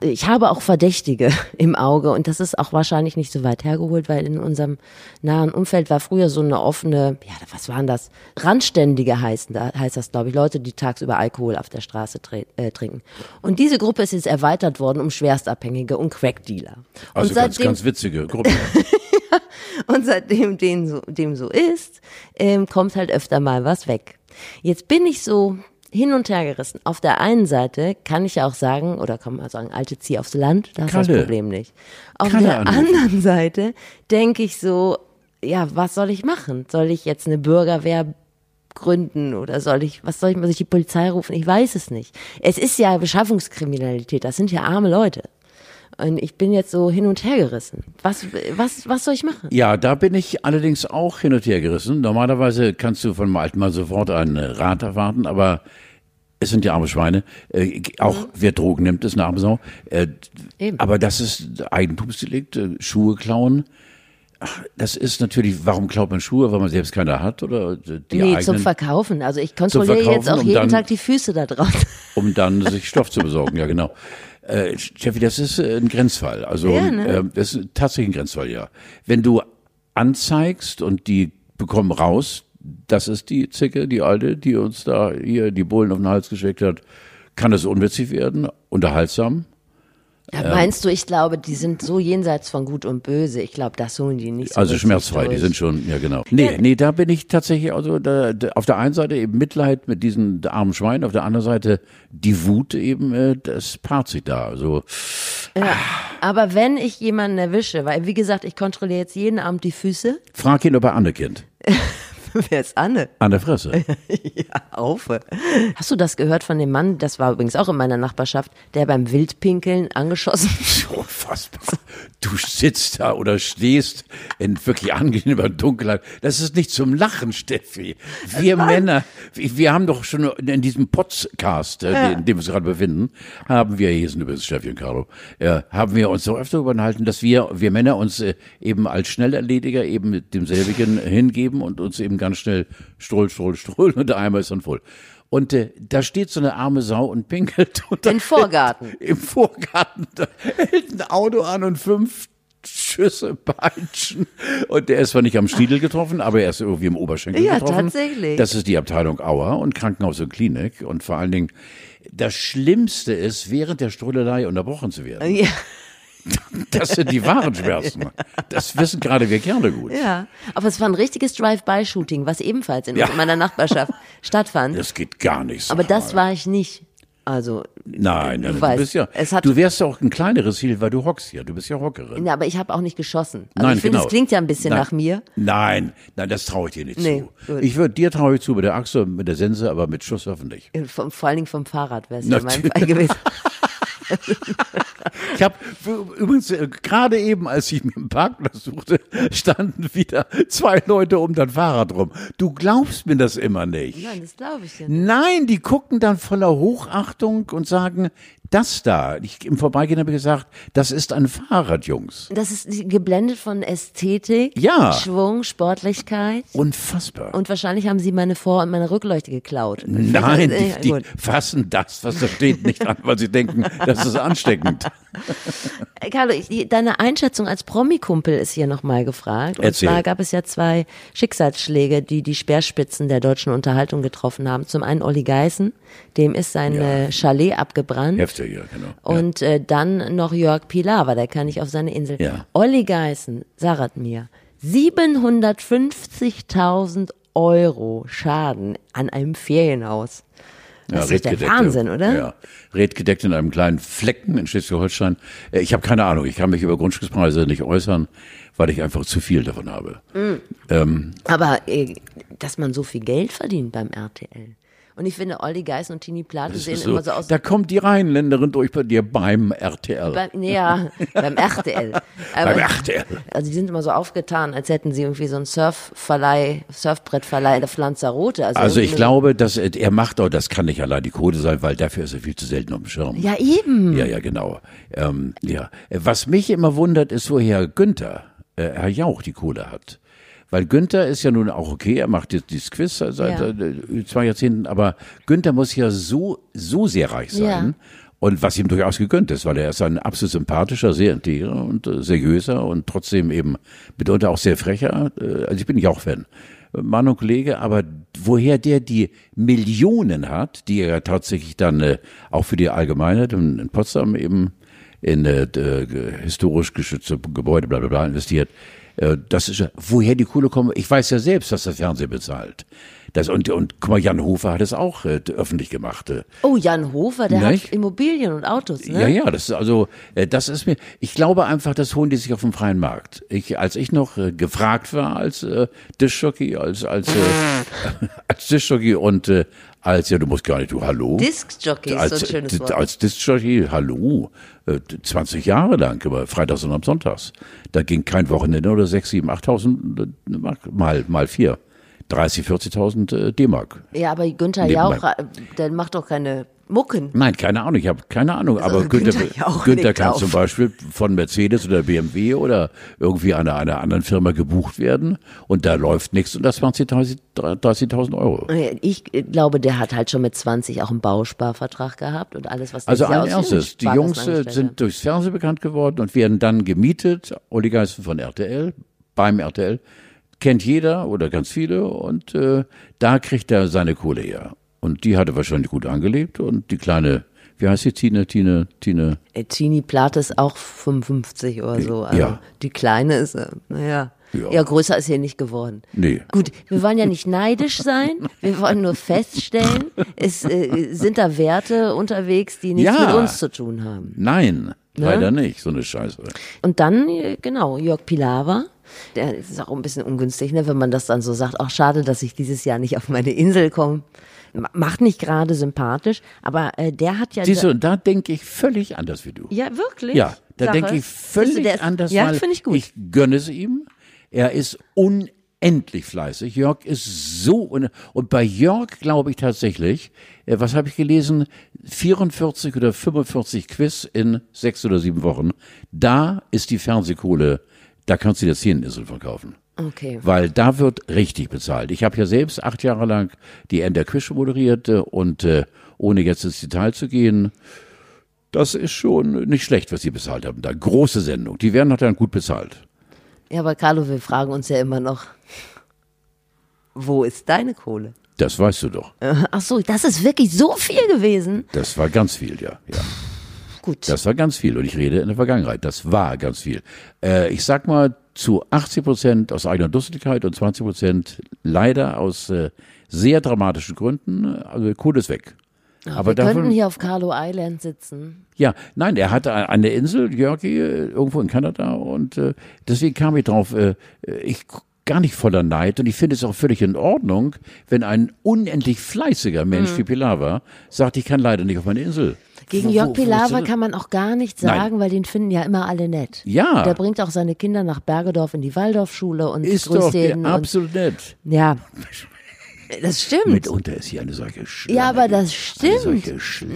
Ich habe auch Verdächtige im Auge und das ist auch wahrscheinlich nicht so weit hergeholt, weil in unserem nahen Umfeld war früher so eine offene, ja, was waren das? Randständige heißen, da heißt das, glaube ich, Leute, die tagsüber Alkohol auf der Straße äh, trinken. Und diese Gruppe ist jetzt erweitert worden um Schwerstabhängige und Crackdealer. Also und ganz, seitdem, ganz witzige Gruppe. und seitdem dem so, dem so ist, ähm, kommt halt öfter mal was weg. Jetzt bin ich so hin und her gerissen. Auf der einen Seite kann ich ja auch sagen, oder kann man sagen, alte zieh aufs Land, da hast du das. Problem nicht. Auf Kalle der anrufen. anderen Seite denke ich so, ja, was soll ich machen? Soll ich jetzt eine Bürgerwehr gründen oder soll ich, was soll ich, soll ich die Polizei rufen? Ich weiß es nicht. Es ist ja Beschaffungskriminalität, das sind ja arme Leute. Und ich bin jetzt so hin und her gerissen. Was, was, was soll ich machen? Ja, da bin ich allerdings auch hin und her gerissen. Normalerweise kannst du von einem alten Mann sofort einen Rat erwarten, aber es sind ja arme Schweine. Äh, auch wer Drogen nimmt, ist eine arme Sau. Äh, Eben. aber das ist Eigentumsdelikt, äh, Schuhe klauen. Ach, Das ist natürlich, warum klaut man Schuhe, weil man selbst keine hat oder die nee, eigenen, zum Verkaufen. Also ich kontrolliere jetzt auch um jeden dann- Tag die Füße da draußen. um dann sich Stoff zu besorgen. Ja, genau. Äh, Steffi, das ist äh, ein Grenzfall. Also Ja, ne? äh, das ist tatsächlich ein Grenzfall, ja. Wenn du anzeigst und die bekommen raus, das ist die Zicke, die alte, die uns da hier die Bullen auf den Hals geschickt hat, kann das unwitzig werden, unterhaltsam. Ja, meinst du, ich glaube, die sind so jenseits von Gut und Böse. Ich glaube, das holen die nicht so Also schmerzfrei, die durch. sind schon, ja genau. Nee, nee, da bin ich tatsächlich, also da, da, auf der einen Seite eben Mitleid mit diesen armen Schweinen, auf der anderen Seite die Wut eben, äh, das paart sich da. Also Ja. Aber wenn ich jemanden erwische, weil wie gesagt, ich kontrolliere jetzt jeden Abend die Füße. frag ihn, ob er Anne kennt. Wer ist Anne? An der Fresse. Ja, auf. Hast du das gehört von dem Mann, das war übrigens auch in meiner Nachbarschaft, der beim Wildpinkeln angeschossen So fassbar. Du sitzt da oder stehst in wirklich angenehmer Dunkelheit. Das ist nicht zum Lachen, Steffi. Wir Männer, wir haben doch schon in diesem Podcast, äh, in dem wir uns gerade befinden, haben wir, hier sind übrigens Steffi und Carlo, äh, haben wir uns so öfter darüber unterhalten, dass wir, wir Männer uns äh, eben als Schnellerlediger eben mit demselbigen hingeben und uns eben ganz schnell stroll, stroll, stroll und der Eimer ist dann voll. Und äh, da steht so eine arme Sau und pinkelt. Und Den Vorgarten. im Vorgarten da hält ein Auto an und fünf Schüsse peitschen. Und der ist zwar nicht am Stiedel getroffen, aber er ist irgendwie im Oberschenkel Ja, getroffen. tatsächlich. Das ist die Abteilung Auer und Krankenhaus und Klinik. Und vor allen Dingen, das Schlimmste ist, während der Strollerei unterbrochen zu werden. Ja. Das sind die wahren Schmerzen. Das wissen gerade wir Kerle gut. ja. Aber es war ein richtiges Drive-by-Shooting, was ebenfalls in Ja. meiner Nachbarschaft stattfand. Das geht gar nicht so. Aber das war ich nicht. Also, Nein, du nein, du, weißt, bist ja, es hat- du wärst ja auch ein kleineres Ziel, weil du hockst hier. Du bist ja Hockerin. ja, aber ich habe auch nicht geschossen. Also Nein, ich finde, genau. es klingt ja ein bisschen Nein. nach mir. Nein, nein, das traue ich dir nicht Nee, zu. gut. Ich würde dir traue ich zu mit der Achse, mit der Sense, aber mit Schusswaffen nicht. Vom, vor allen Dingen vom Fahrrad wäre es ja mein Natürlich. Fall gewesen. Ich habe übrigens äh, gerade eben, als ich mir einen Parkplatz suchte, standen wieder zwei Leute um das Fahrrad rum. Du glaubst mir das immer nicht. Nein, das glaube ich ja nicht. Nein, die gucken dann voller Hochachtung und sagen, das da, ich, im Vorbeigehen habe ich gesagt, das ist ein Fahrrad, Jungs. Das ist geblendet von Ästhetik, Ja. Schwung, Sportlichkeit. Unfassbar. Und wahrscheinlich haben sie meine Vor- und meine Rückleuchte geklaut. Nein, die, die fassen das, was da steht, nicht an, weil sie denken, das ist ansteckend. Carlo, ich, deine Einschätzung als Promikumpel ist hier nochmal gefragt. Und Erzähl. zwar gab es ja zwei Schicksalsschläge, die die Speerspitzen der deutschen Unterhaltung getroffen haben. Zum einen Olli Geißen, dem ist sein Ja. Chalet abgebrannt. Heftig, ja, genau. Und äh, dann noch Jörg Pilawa, der kann nicht auf seine Insel. Ja. Olli Geißen, sagt mir, 750.000 Euro Schaden an einem Ferienhaus. Das ist doch der. Wahnsinn, oder? Ja, redgedeckt in einem kleinen Flecken in Schleswig-Holstein. Äh, Ich habe keine Ahnung, ich kann mich über Grundstückspreise nicht äußern, weil ich einfach zu viel davon habe. Ähm, Aber äh, dass man so viel Geld verdient beim RTL. Und ich finde, Olli Geißen und Tini Plate sehen so, immer so aus. da kommt die Rheinländerin durch bei dir beim RTL. beim, nee, ja, beim RTL. Aber, beim RTL. Also die sind immer so aufgetan, als hätten sie irgendwie so einen Surfverleih, Surfbrettverleih der Lanzarote. Also, Also ich glaube, dass er macht auch, das kann nicht allein die Kohle sein, weil dafür ist er viel zu selten auf dem Schirm. Ja, eben. Ja, ja, genau. Ähm, ja. Was mich immer wundert, ist, woher Günther, äh, Herr Jauch, die Kohle hat. Weil Günther ist ja nun auch okay, er macht jetzt dieses Quiz seit Ja. äh, zwei Jahrzehnten, aber Günther muss ja so, so sehr reich sein. Ja. Und was ihm durchaus gegönnt ist, weil er ist ein absolut sympathischer, sehr integrer und äh, seriöser und trotzdem eben mitunter auch sehr frecher. Äh, also ich bin Jauch-Fan. Mann und Kollege, aber woher der die Millionen hat, die er tatsächlich dann äh, auch für die Allgemeinheit in, in Potsdam eben in äh, ge- historisch geschützte Gebäude bla bla bla investiert, äh, das ist ja, woher die Kohle kommt. Ich weiß ja selbst, dass der Fernseher bezahlt. Das, und, und guck mal, Jan Hofer hat es auch äh, öffentlich gemacht. Äh, Oh, Jan Hofer, der Nicht? hat Immobilien und Autos, ne? ja, ja, das ist also, äh, das ist mir, ich glaube einfach, das holen die sich auf dem freien Markt. Ich, als ich noch äh, gefragt war als äh, Dischjockey, als, als, äh, als Dischjockey und äh, als, ja, du musst gar nicht, du, hallo. Diskjockey ist als, so ein schönes d- Wort. Als Diskjockey, hallo, äh, 20 Jahre lang, aber freitags und am Sonntags. Da ging kein Wochenende oder 6, 7, 8.000 äh, Mark, mal, mal vier. 30, 40.000 äh, D-Mark. Ja, aber Günther. Jauch, äh, der macht doch keine Mucken. Nein, keine Ahnung, ich habe keine Ahnung, aber Also Günther, Günther Günther legt kann auf. zum Beispiel von Mercedes oder BMW oder irgendwie einer, einer anderen Firma gebucht werden und da läuft nichts unter 20, 30 30.000 Euro. Ich glaube, der hat halt schon mit 20 auch einen Bausparvertrag gehabt und alles, was Also ein erstes, die Jungs äh, sind durchs Fernsehen bekannt geworden und werden dann gemietet, Olli Geißen von RTL, beim RTL, kennt jeder oder ganz viele und äh, da kriegt er seine Kohle her. Und die hat er wahrscheinlich gut angelegt und die kleine, wie heißt sie, Tine, Tine, Tine, Äh, Tini Plate ist auch 55 oder so. Also Ja. Die Kleine ist, äh, naja, Ja. ja. größer ist hier nicht geworden. nee. Gut, wir wollen ja nicht neidisch sein, wir wollen nur feststellen, es äh, sind da Werte unterwegs, die nichts Ja. mit uns zu tun haben. Nein, leider nicht, so eine Scheiße. Und dann, äh, genau, Jörg Pilawa, der ist auch ein bisschen ungünstig, ne, wenn man das dann so sagt, ach schade, dass ich dieses Jahr nicht auf meine Insel komme. Ma- Macht nicht gerade sympathisch, aber äh, der hat ja... Siehst du, und da denke ich völlig anders wie du. ja, wirklich? Ja, da denke ich du, völlig der ist- anders, Ja, finde ich gut. ich gönne es ihm. Er ist unendlich fleißig. Jörg ist so, un und bei Jörg glaube ich tatsächlich, äh, was habe ich gelesen, 44 oder 45 Quiz in sechs oder sieben Wochen. Da ist die Fernsehkohle, da kannst du dir zehn Insel verkaufen. Okay. Weil da wird richtig bezahlt. Ich habe ja selbst acht Jahre lang die Ender Quiz moderiert äh, und äh, ohne jetzt ins Detail zu gehen, das ist schon nicht schlecht, was sie bezahlt haben. Da große Sendung. Die werden halt dann gut bezahlt. Ja, aber Carlo, wir fragen uns ja immer noch, wo ist deine Kohle? Das weißt du doch. Äh, Ach so, das ist wirklich so viel gewesen. Das war ganz viel, ja. ja. Gut. Das war ganz viel. Und ich rede in der Vergangenheit. Das war ganz viel. Äh, ich sag mal, zu 80 Prozent aus eigener Dusseligkeit und 20 Prozent leider aus äh, sehr dramatischen Gründen. Also Kohle ist weg. Aber wir davon, könnten hier auf Carlo Island sitzen. Ja, nein, er hatte eine Insel, Jörgi, äh, irgendwo in Kanada und äh, deswegen kam ich drauf, äh, ich gar nicht voller Neid und ich finde es auch völlig in Ordnung, wenn ein unendlich fleißiger Mensch wie Pilar war, sagt, ich kann leider nicht auf meine Insel. Gegen Wo- Jörg Pilawa kann man auch gar nichts Nein. sagen, weil den finden ja immer alle nett. Ja. Der bringt auch seine Kinder nach Bergedorf in die Waldorfschule und Ist grüßt doch. Und, absolut nett. ja, das stimmt. Mitunter ist hier eine solche Schlange. Ja, aber das stimmt.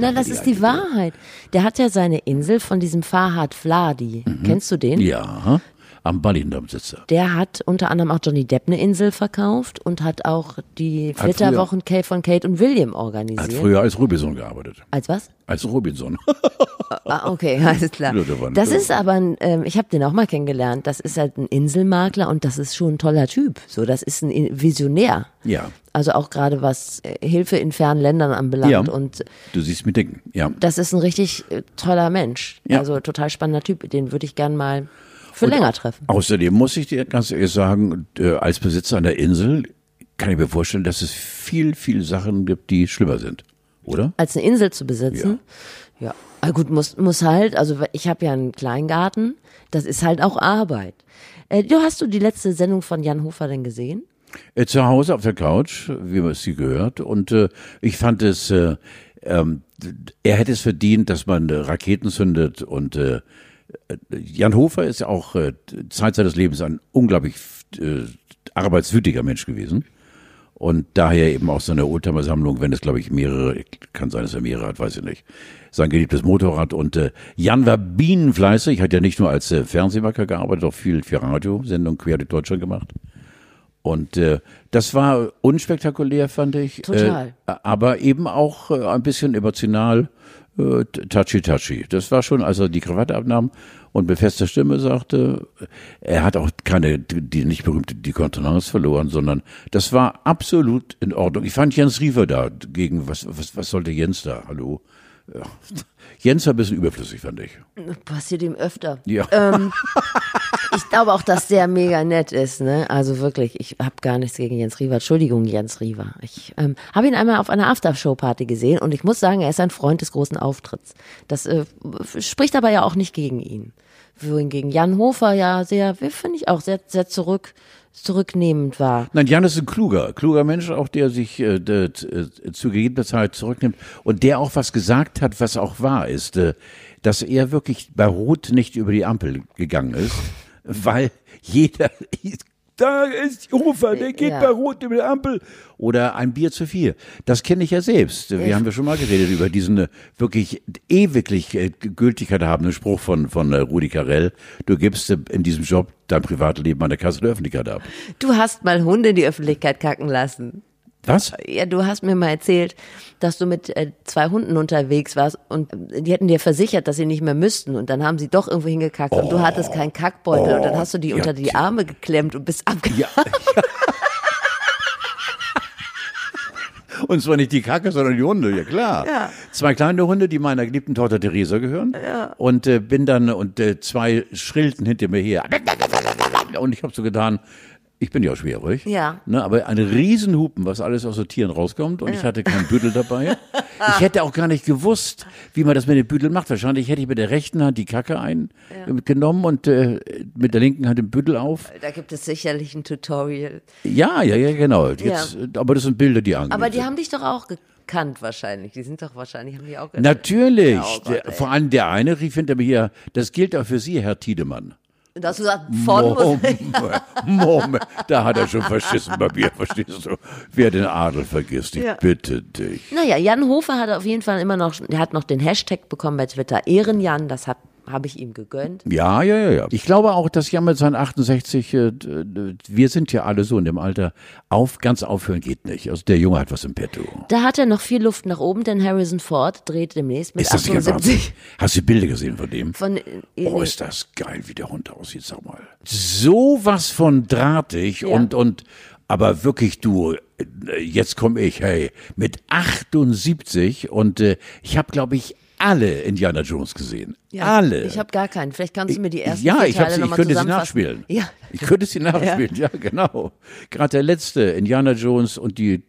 Na, das ist die Wahrheit. Der hat ja seine Insel von diesem Farhad Vladi. Kennst du den? Mhm. Ja, am Ballindamm sitzt er. Der hat unter anderem auch Johnny Depp eine Insel verkauft und hat auch die Flitterwochen Kate von Kate und William Hat organisiert. früher als Robinson gearbeitet. Als was? Als Robinson. Ah, okay, alles klar. Das ist aber, ein, ähm, ich habe den auch mal kennengelernt. Das ist halt ein Inselmakler und das ist schon ein toller Typ. So, das ist ein In- Visionär. ja. Also auch gerade was äh, Hilfe in fernen Ländern anbelangt. Ja. Und Du siehst mir denken. Ja. das ist ein richtig äh, toller Mensch. Ja. Also total spannender Typ. Den würde ich gern mal für länger treffen. Außerdem muss ich dir ganz ehrlich sagen, äh, als Besitzer einer Insel kann ich mir vorstellen, dass es viel, viel Sachen gibt, die schlimmer sind. Oder? Als eine Insel zu besitzen. Ja. Aber gut, muss, muss halt, also ich habe ja einen Kleingarten. Das ist halt auch Arbeit. Äh, du hast du die letzte Sendung von Jan Hofer denn gesehen? Äh, zu Hause auf der Couch, wie man es sie gehört. Und äh, ich fand es, äh, ähm, er hätte es verdient, dass man äh, Raketen zündet. Und Jan Hofer ist ja auch äh, Zeit seines Lebens ein unglaublich äh, arbeitswütiger Mensch gewesen. Und daher eben auch seine Oldtimer-Sammlung, wenn es, glaube ich, mehrere, kann sein, dass er mehrere hat, weiß ich nicht. Sein geliebtes Motorrad. Und äh, Jan war bienenfleißig, hat ja nicht nur als äh, Fernsehmacher gearbeitet, auch viel für Radiosendungen quer durch Deutschland gemacht. Und äh, das war unspektakulär, fand ich. Total. Äh, aber eben auch äh, ein bisschen emotional, äh, touchy-touchy. Das war schon, als er die Krawatte abnahm und mit fester Stimme sagte, er hat auch keine, die nicht berühmte die Kontenance verloren, sondern das war absolut in Ordnung. Ich fand Jens Riefer da gegen, was, was, was sollte Jens da? Hallo? Ja. Jens war ein bisschen überflüssig, fand ich. Passiert ihm öfter. Ja. Ähm, ich glaube auch, dass der mega nett ist. Ne? Also wirklich, ich habe gar nichts gegen Jens Riewer. Entschuldigung, Jens Riewer. Ich ähm, habe ihn einmal auf einer Aftershow-Party gesehen und ich muss sagen, er ist ein Freund des großen Auftritts. Das äh, spricht aber ja auch nicht gegen ihn. Wohingegen Jan Hofer ja sehr, finde ich auch, sehr, sehr zurück, zurücknehmend war. Nein, Jan ist ein kluger, kluger Mensch, auch der sich äh, äh, zu gegebener Zeit zurücknimmt und der auch was gesagt hat, was auch wahr ist, äh, dass er wirklich bei Rot nicht über die Ampel gegangen ist, weil jeder, da ist Ufer, der geht Ja. bei Rot über die Ampel oder ein Bier zu viel. Das kenne ich ja selbst. Wir haben ja schon mal geredet über diesen äh, wirklich ewiglich äh, Gültigkeit habenden Spruch von, von äh, Rudi Carell. Du gibst in diesem Job dein Privatleben an der Kasse der Öffentlichkeit ab. Du hast mal Hunde in die Öffentlichkeit kacken lassen. Was? Ja, du hast mir mal erzählt, dass du mit äh, zwei Hunden unterwegs warst und die hätten dir versichert, dass sie nicht mehr müssten und dann haben sie doch irgendwo hingekackt und du hattest keinen Kackbeutel und dann hast du die ja, unter die. Arme geklemmt und bist abge... Ja. Und zwar nicht die Kacke, sondern die Hunde, ja klar. Ja. Zwei kleine Hunde, die meiner geliebten Tochter Theresa gehören. Ja. Und äh, bin dann, und äh, zwei schrillten hinter mir her. Und ich habe so getan, ich bin ja schwerhörig. Ja. Ne, aber ein Riesenhupen, was alles aus so Tieren rauskommt. Und ich hatte keinen Büdel dabei. ich hätte auch gar nicht gewusst, wie man das mit dem Büdel macht. Wahrscheinlich hätte ich mit der rechten Hand die Kacke eingenommen und äh, mit der linken Hand den Büdel auf. Da gibt es sicherlich ein Tutorial. Ja, ja, ja, genau. Jetzt, äh, Aber das sind Bilder, die angelegt Aber die sind. haben dich doch auch gekannt wahrscheinlich. Die sind doch wahrscheinlich, haben die auch Natürlich. Ja, oh Gott, vor allem der eine rief hinter mir hier, das gilt auch für Sie, Herr Tiedemann. Hast du gesagt, von Moment, Moment, da hat er schon verschissen bei mir, verstehst du? Wer den Adel vergisst, ich Ja. bitte dich. Naja, Jan Hofer hat auf jeden Fall immer noch, der hat noch den Hashtag bekommen bei Twitter, Ehrenjan, das habe hab ich ihm gegönnt. Ja, ja, ja, ja. Ich glaube auch, dass Jan mit seinen 68, äh, wir sind ja alle so in dem Alter, auf, ganz aufhören geht nicht. Also der Junge hat was im Petto. Da hat er noch viel Luft nach oben, denn Harrison Ford dreht demnächst mit Ist das nicht 78 Wahnsinn? Hast du Bilder gesehen von dem? von Oh, ist das geil, wie der Hund aussieht, sag mal. Sowas von drahtig Ja. und, und, aber wirklich du, jetzt komme ich, hey, mit 78 und äh, ich habe, glaube ich, alle Indiana Jones gesehen. Ja, alle. Ich habe gar keinen. Vielleicht kannst du mir die ersten ja, ich, Teile sie, ich könnte sie nachspielen. Ja. Ich könnte sie nachspielen, ja, genau. Gerade der letzte, Indiana Jones und die,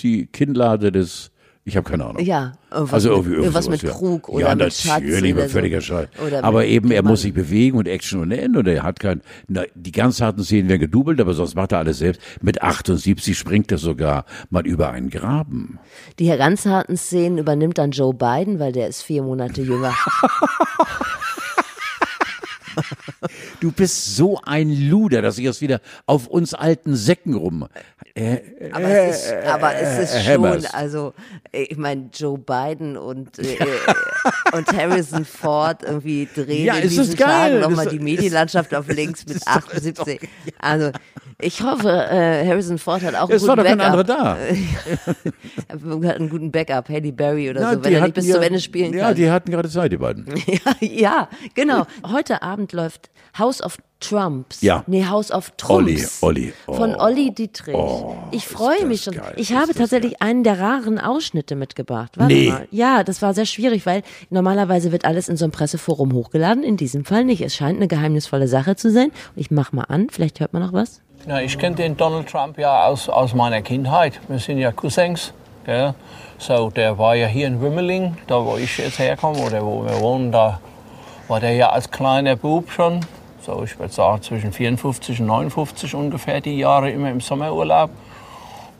die Kinnlade des Ich habe keine Ahnung. Ja, irgendwas also mit- irgendwie irgendwas mit ja. Krug oder ja, mit Schatz natürlich, oder mit so. völliger Scheiß. Aber eben, er Mann. muss sich bewegen und Action ohne Ende und er hat kein, na, die ganz harten Szenen werden gedoubelt, aber sonst macht er alles selbst. Mit 78 springt er sogar mal über einen Graben. Die ganz harten Szenen übernimmt dann Joe Biden, weil der ist vier Monate jünger. Du bist so ein Luder, dass ich jetzt wieder auf uns alten Säcken rum. Äh, Aber es ist, aber es ist äh, schon, Hammers. also ich meine, Joe Biden und, äh, und Harrison Ford irgendwie drehen Ja, in ist diesen. Tagen nochmal die Medienlandschaft auf links mit 78. Also ich hoffe, äh, Harrison Ford hat auch einen Es war guten doch kein Backup. anderer da. hat einen guten Backup, Halle Berry oder Na, so, wenn er nicht bis ja- zum Ende spielen Ja, kann. die hatten gerade Zeit, die beiden. Ja, ja, genau. Heute Abend läuft House of Trumps. Ja. Nee, House of Trumps. Olli, Olli. Von Oh. Olli Dietrich. Oh, ich freue mich schon. geil, Ich ist habe tatsächlich einen der raren Ausschnitte mitgebracht. Warte Nee. mal. Ja, das war sehr schwierig, weil normalerweise wird alles in so einem Presseforum hochgeladen. In diesem Fall nicht. Es scheint eine geheimnisvolle Sache zu sein. Ich mach mal an. Vielleicht hört man noch was. Na, ich kenne den Donald Trump ja aus, aus meiner Kindheit. Wir sind ja Cousins. Gell? So, der war ja hier in Wimmeling, da wo ich jetzt herkomme oder wo wir wohnen, da war der ja als kleiner Bub schon, so ich würde sagen zwischen 54 und 59 ungefähr die Jahre immer im Sommerurlaub.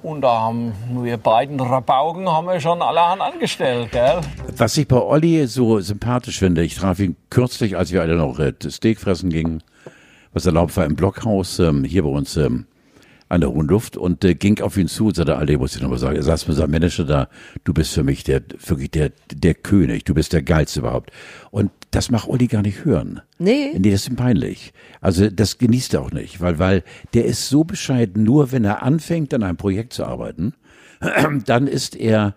Und da haben wir beiden Rabaugen haben wir schon allerhand angestellt, gell? Was ich bei Olli so sympathisch finde, ich traf ihn kürzlich, als wir alle noch äh, Steak fressen gingen, was erlaubt war im Blockhaus ähm, hier bei uns ähm, an der Hohen Luft und äh, ging auf ihn zu und sagte, Alter, muss ich noch mal sagen, er saß mit seinem Manager da, du bist für mich der, wirklich der, der König, du bist der Geilste überhaupt. Und das macht Olli gar nicht hören. Nee. Nee, das ist ihm peinlich. Also das genießt er auch nicht, weil, weil der ist so bescheiden, nur wenn er anfängt, an einem Projekt zu arbeiten, dann ist er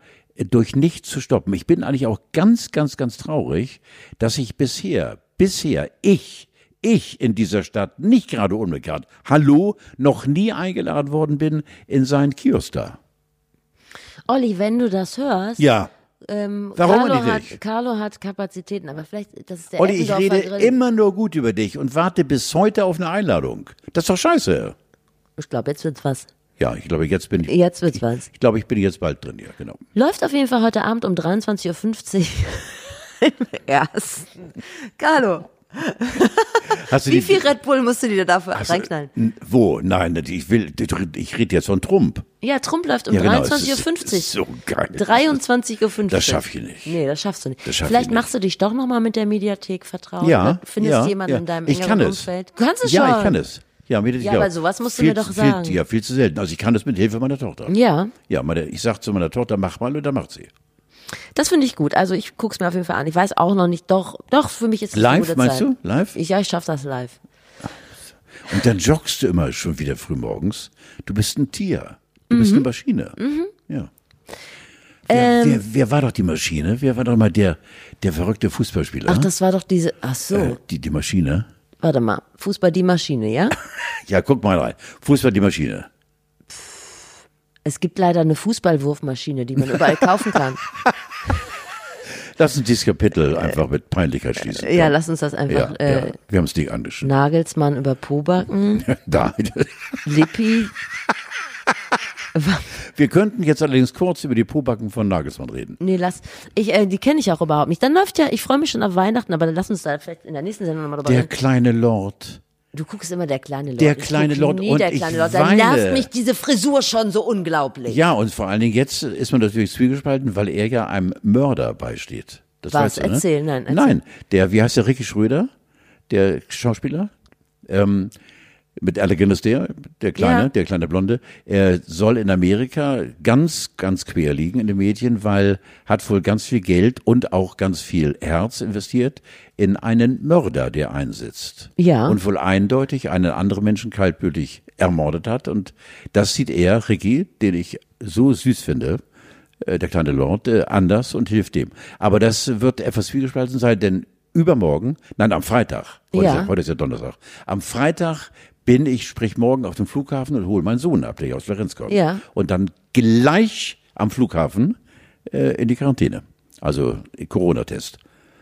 durch nichts zu stoppen. Ich bin eigentlich auch ganz, ganz, ganz traurig, dass ich bisher, bisher, ich, ich in dieser Stadt, nicht gerade unbekannt, hallo, noch nie eingeladen worden bin in seinen Kiosk da. Olli, wenn du das hörst, Ja. Ähm, Warum Carlo, nicht? hat, Carlo hat Kapazitäten, aber vielleicht, das ist der Olli, ich rede Grill. immer nur gut über dich und warte bis heute auf eine Einladung. Das ist doch scheiße. Ich glaube, jetzt wird's was. Ja, ich glaube, jetzt bin ich, Jetzt wird's was. ich glaube, ich bin jetzt bald drin, ja, genau. Läuft auf jeden Fall heute Abend um 23.50 Uhr im ersten. Carlo, wie viel Red Bull musst du dir dafür Hast reinknallen? Wo? Nein, ich will, ich rede jetzt von Trump. Ja, Trump läuft um Ja, genau, es 23.50 Uhr. so geil. 23.50 Uhr. Das schaff ich nicht. Nee, das schaffst du nicht. Schaff Vielleicht machst du dich doch nochmal mit der Mediathek vertraut. Ja, oder Findest ja, jemanden ja. in deinem ich engeren kann es. Umfeld. Du kannst es ja, schon. ich kann es. Ja, mir, Ja, aber sowas musst du mir doch viel, sagen. Ja, viel zu selten. Also ich kann das mit Hilfe meiner Tochter. Ja, Ja, meine, ich sag zu meiner Tochter, mach mal und dann macht sie. Das finde ich gut. Also ich guck's mir auf jeden Fall an. Ich weiß auch noch nicht, doch, doch, für mich ist es eine Live, gute meinst Zeit. du? Live? Ich, ja, ich schaff das live. Und dann joggst du immer schon wieder früh morgens. Du bist ein Tier. Du bist Mhm. eine Maschine. Ja. Wer, Ähm. wer, wer war doch die Maschine? Wer war doch mal der, der verrückte Fußballspieler? Ach, das war doch diese, ach so, äh, die, die Maschine. warte mal. Fußball die Maschine, ja? Ja, guck mal rein. Fußball die Maschine. Es gibt leider eine Fußballwurfmaschine, die man überall kaufen kann. Lass uns dieses Kapitel einfach mit Peinlichkeit schließen. Ja, lass uns das ja, einfach. äh, ja. Wir haben es nicht angeschaut. Nagelsmann über Pobacken, Da. Lippi. Wir könnten jetzt allerdings kurz über die Pobacken von Nagelsmann reden. Nee, lass. Ich, äh, die kenne ich auch überhaupt nicht. Dann läuft ja, ich freue mich schon auf Weihnachten, aber dann lass uns da vielleicht in der nächsten Sendung nochmal drüber Der reden. kleine Lord. Du guckst immer der kleine Lord. Der Ich kleine Lord nie und der ich kleine Lord. Da weine. nervt mich diese Frisur schon so unglaublich. Ja, und vor allen Dingen jetzt ist man natürlich zwiegespalten, weil er ja einem Mörder beisteht. Das Was? weißt du, ne? Erzähl, nein, erzähl. Nein, der, wie heißt der, Ricky Schröder, der Schauspieler? Ähm, mit Elegant der, der kleine, Ja. der kleine Blonde, er soll in Amerika ganz, ganz quer liegen in den Medien, weil hat wohl ganz viel Geld und auch ganz viel Herz investiert in einen Mörder, der einsitzt. Ja. Und wohl eindeutig einen anderen Menschen kaltblütig ermordet hat. Und das sieht er, Ricky, den ich so süß finde, äh, der kleine Lord, äh, anders und hilft dem. Aber das wird etwas zwiegespalten sein, denn übermorgen, nein, am Freitag, heute, Ja. ist, ja, heute ist ja Donnerstag, am Freitag bin ich, sprich morgen auf dem Flughafen und hole meinen Sohn ab, der hier aus Florenz kommt. Ja. Und dann gleich am Flughafen äh, in die Quarantäne. Also Corona-Test.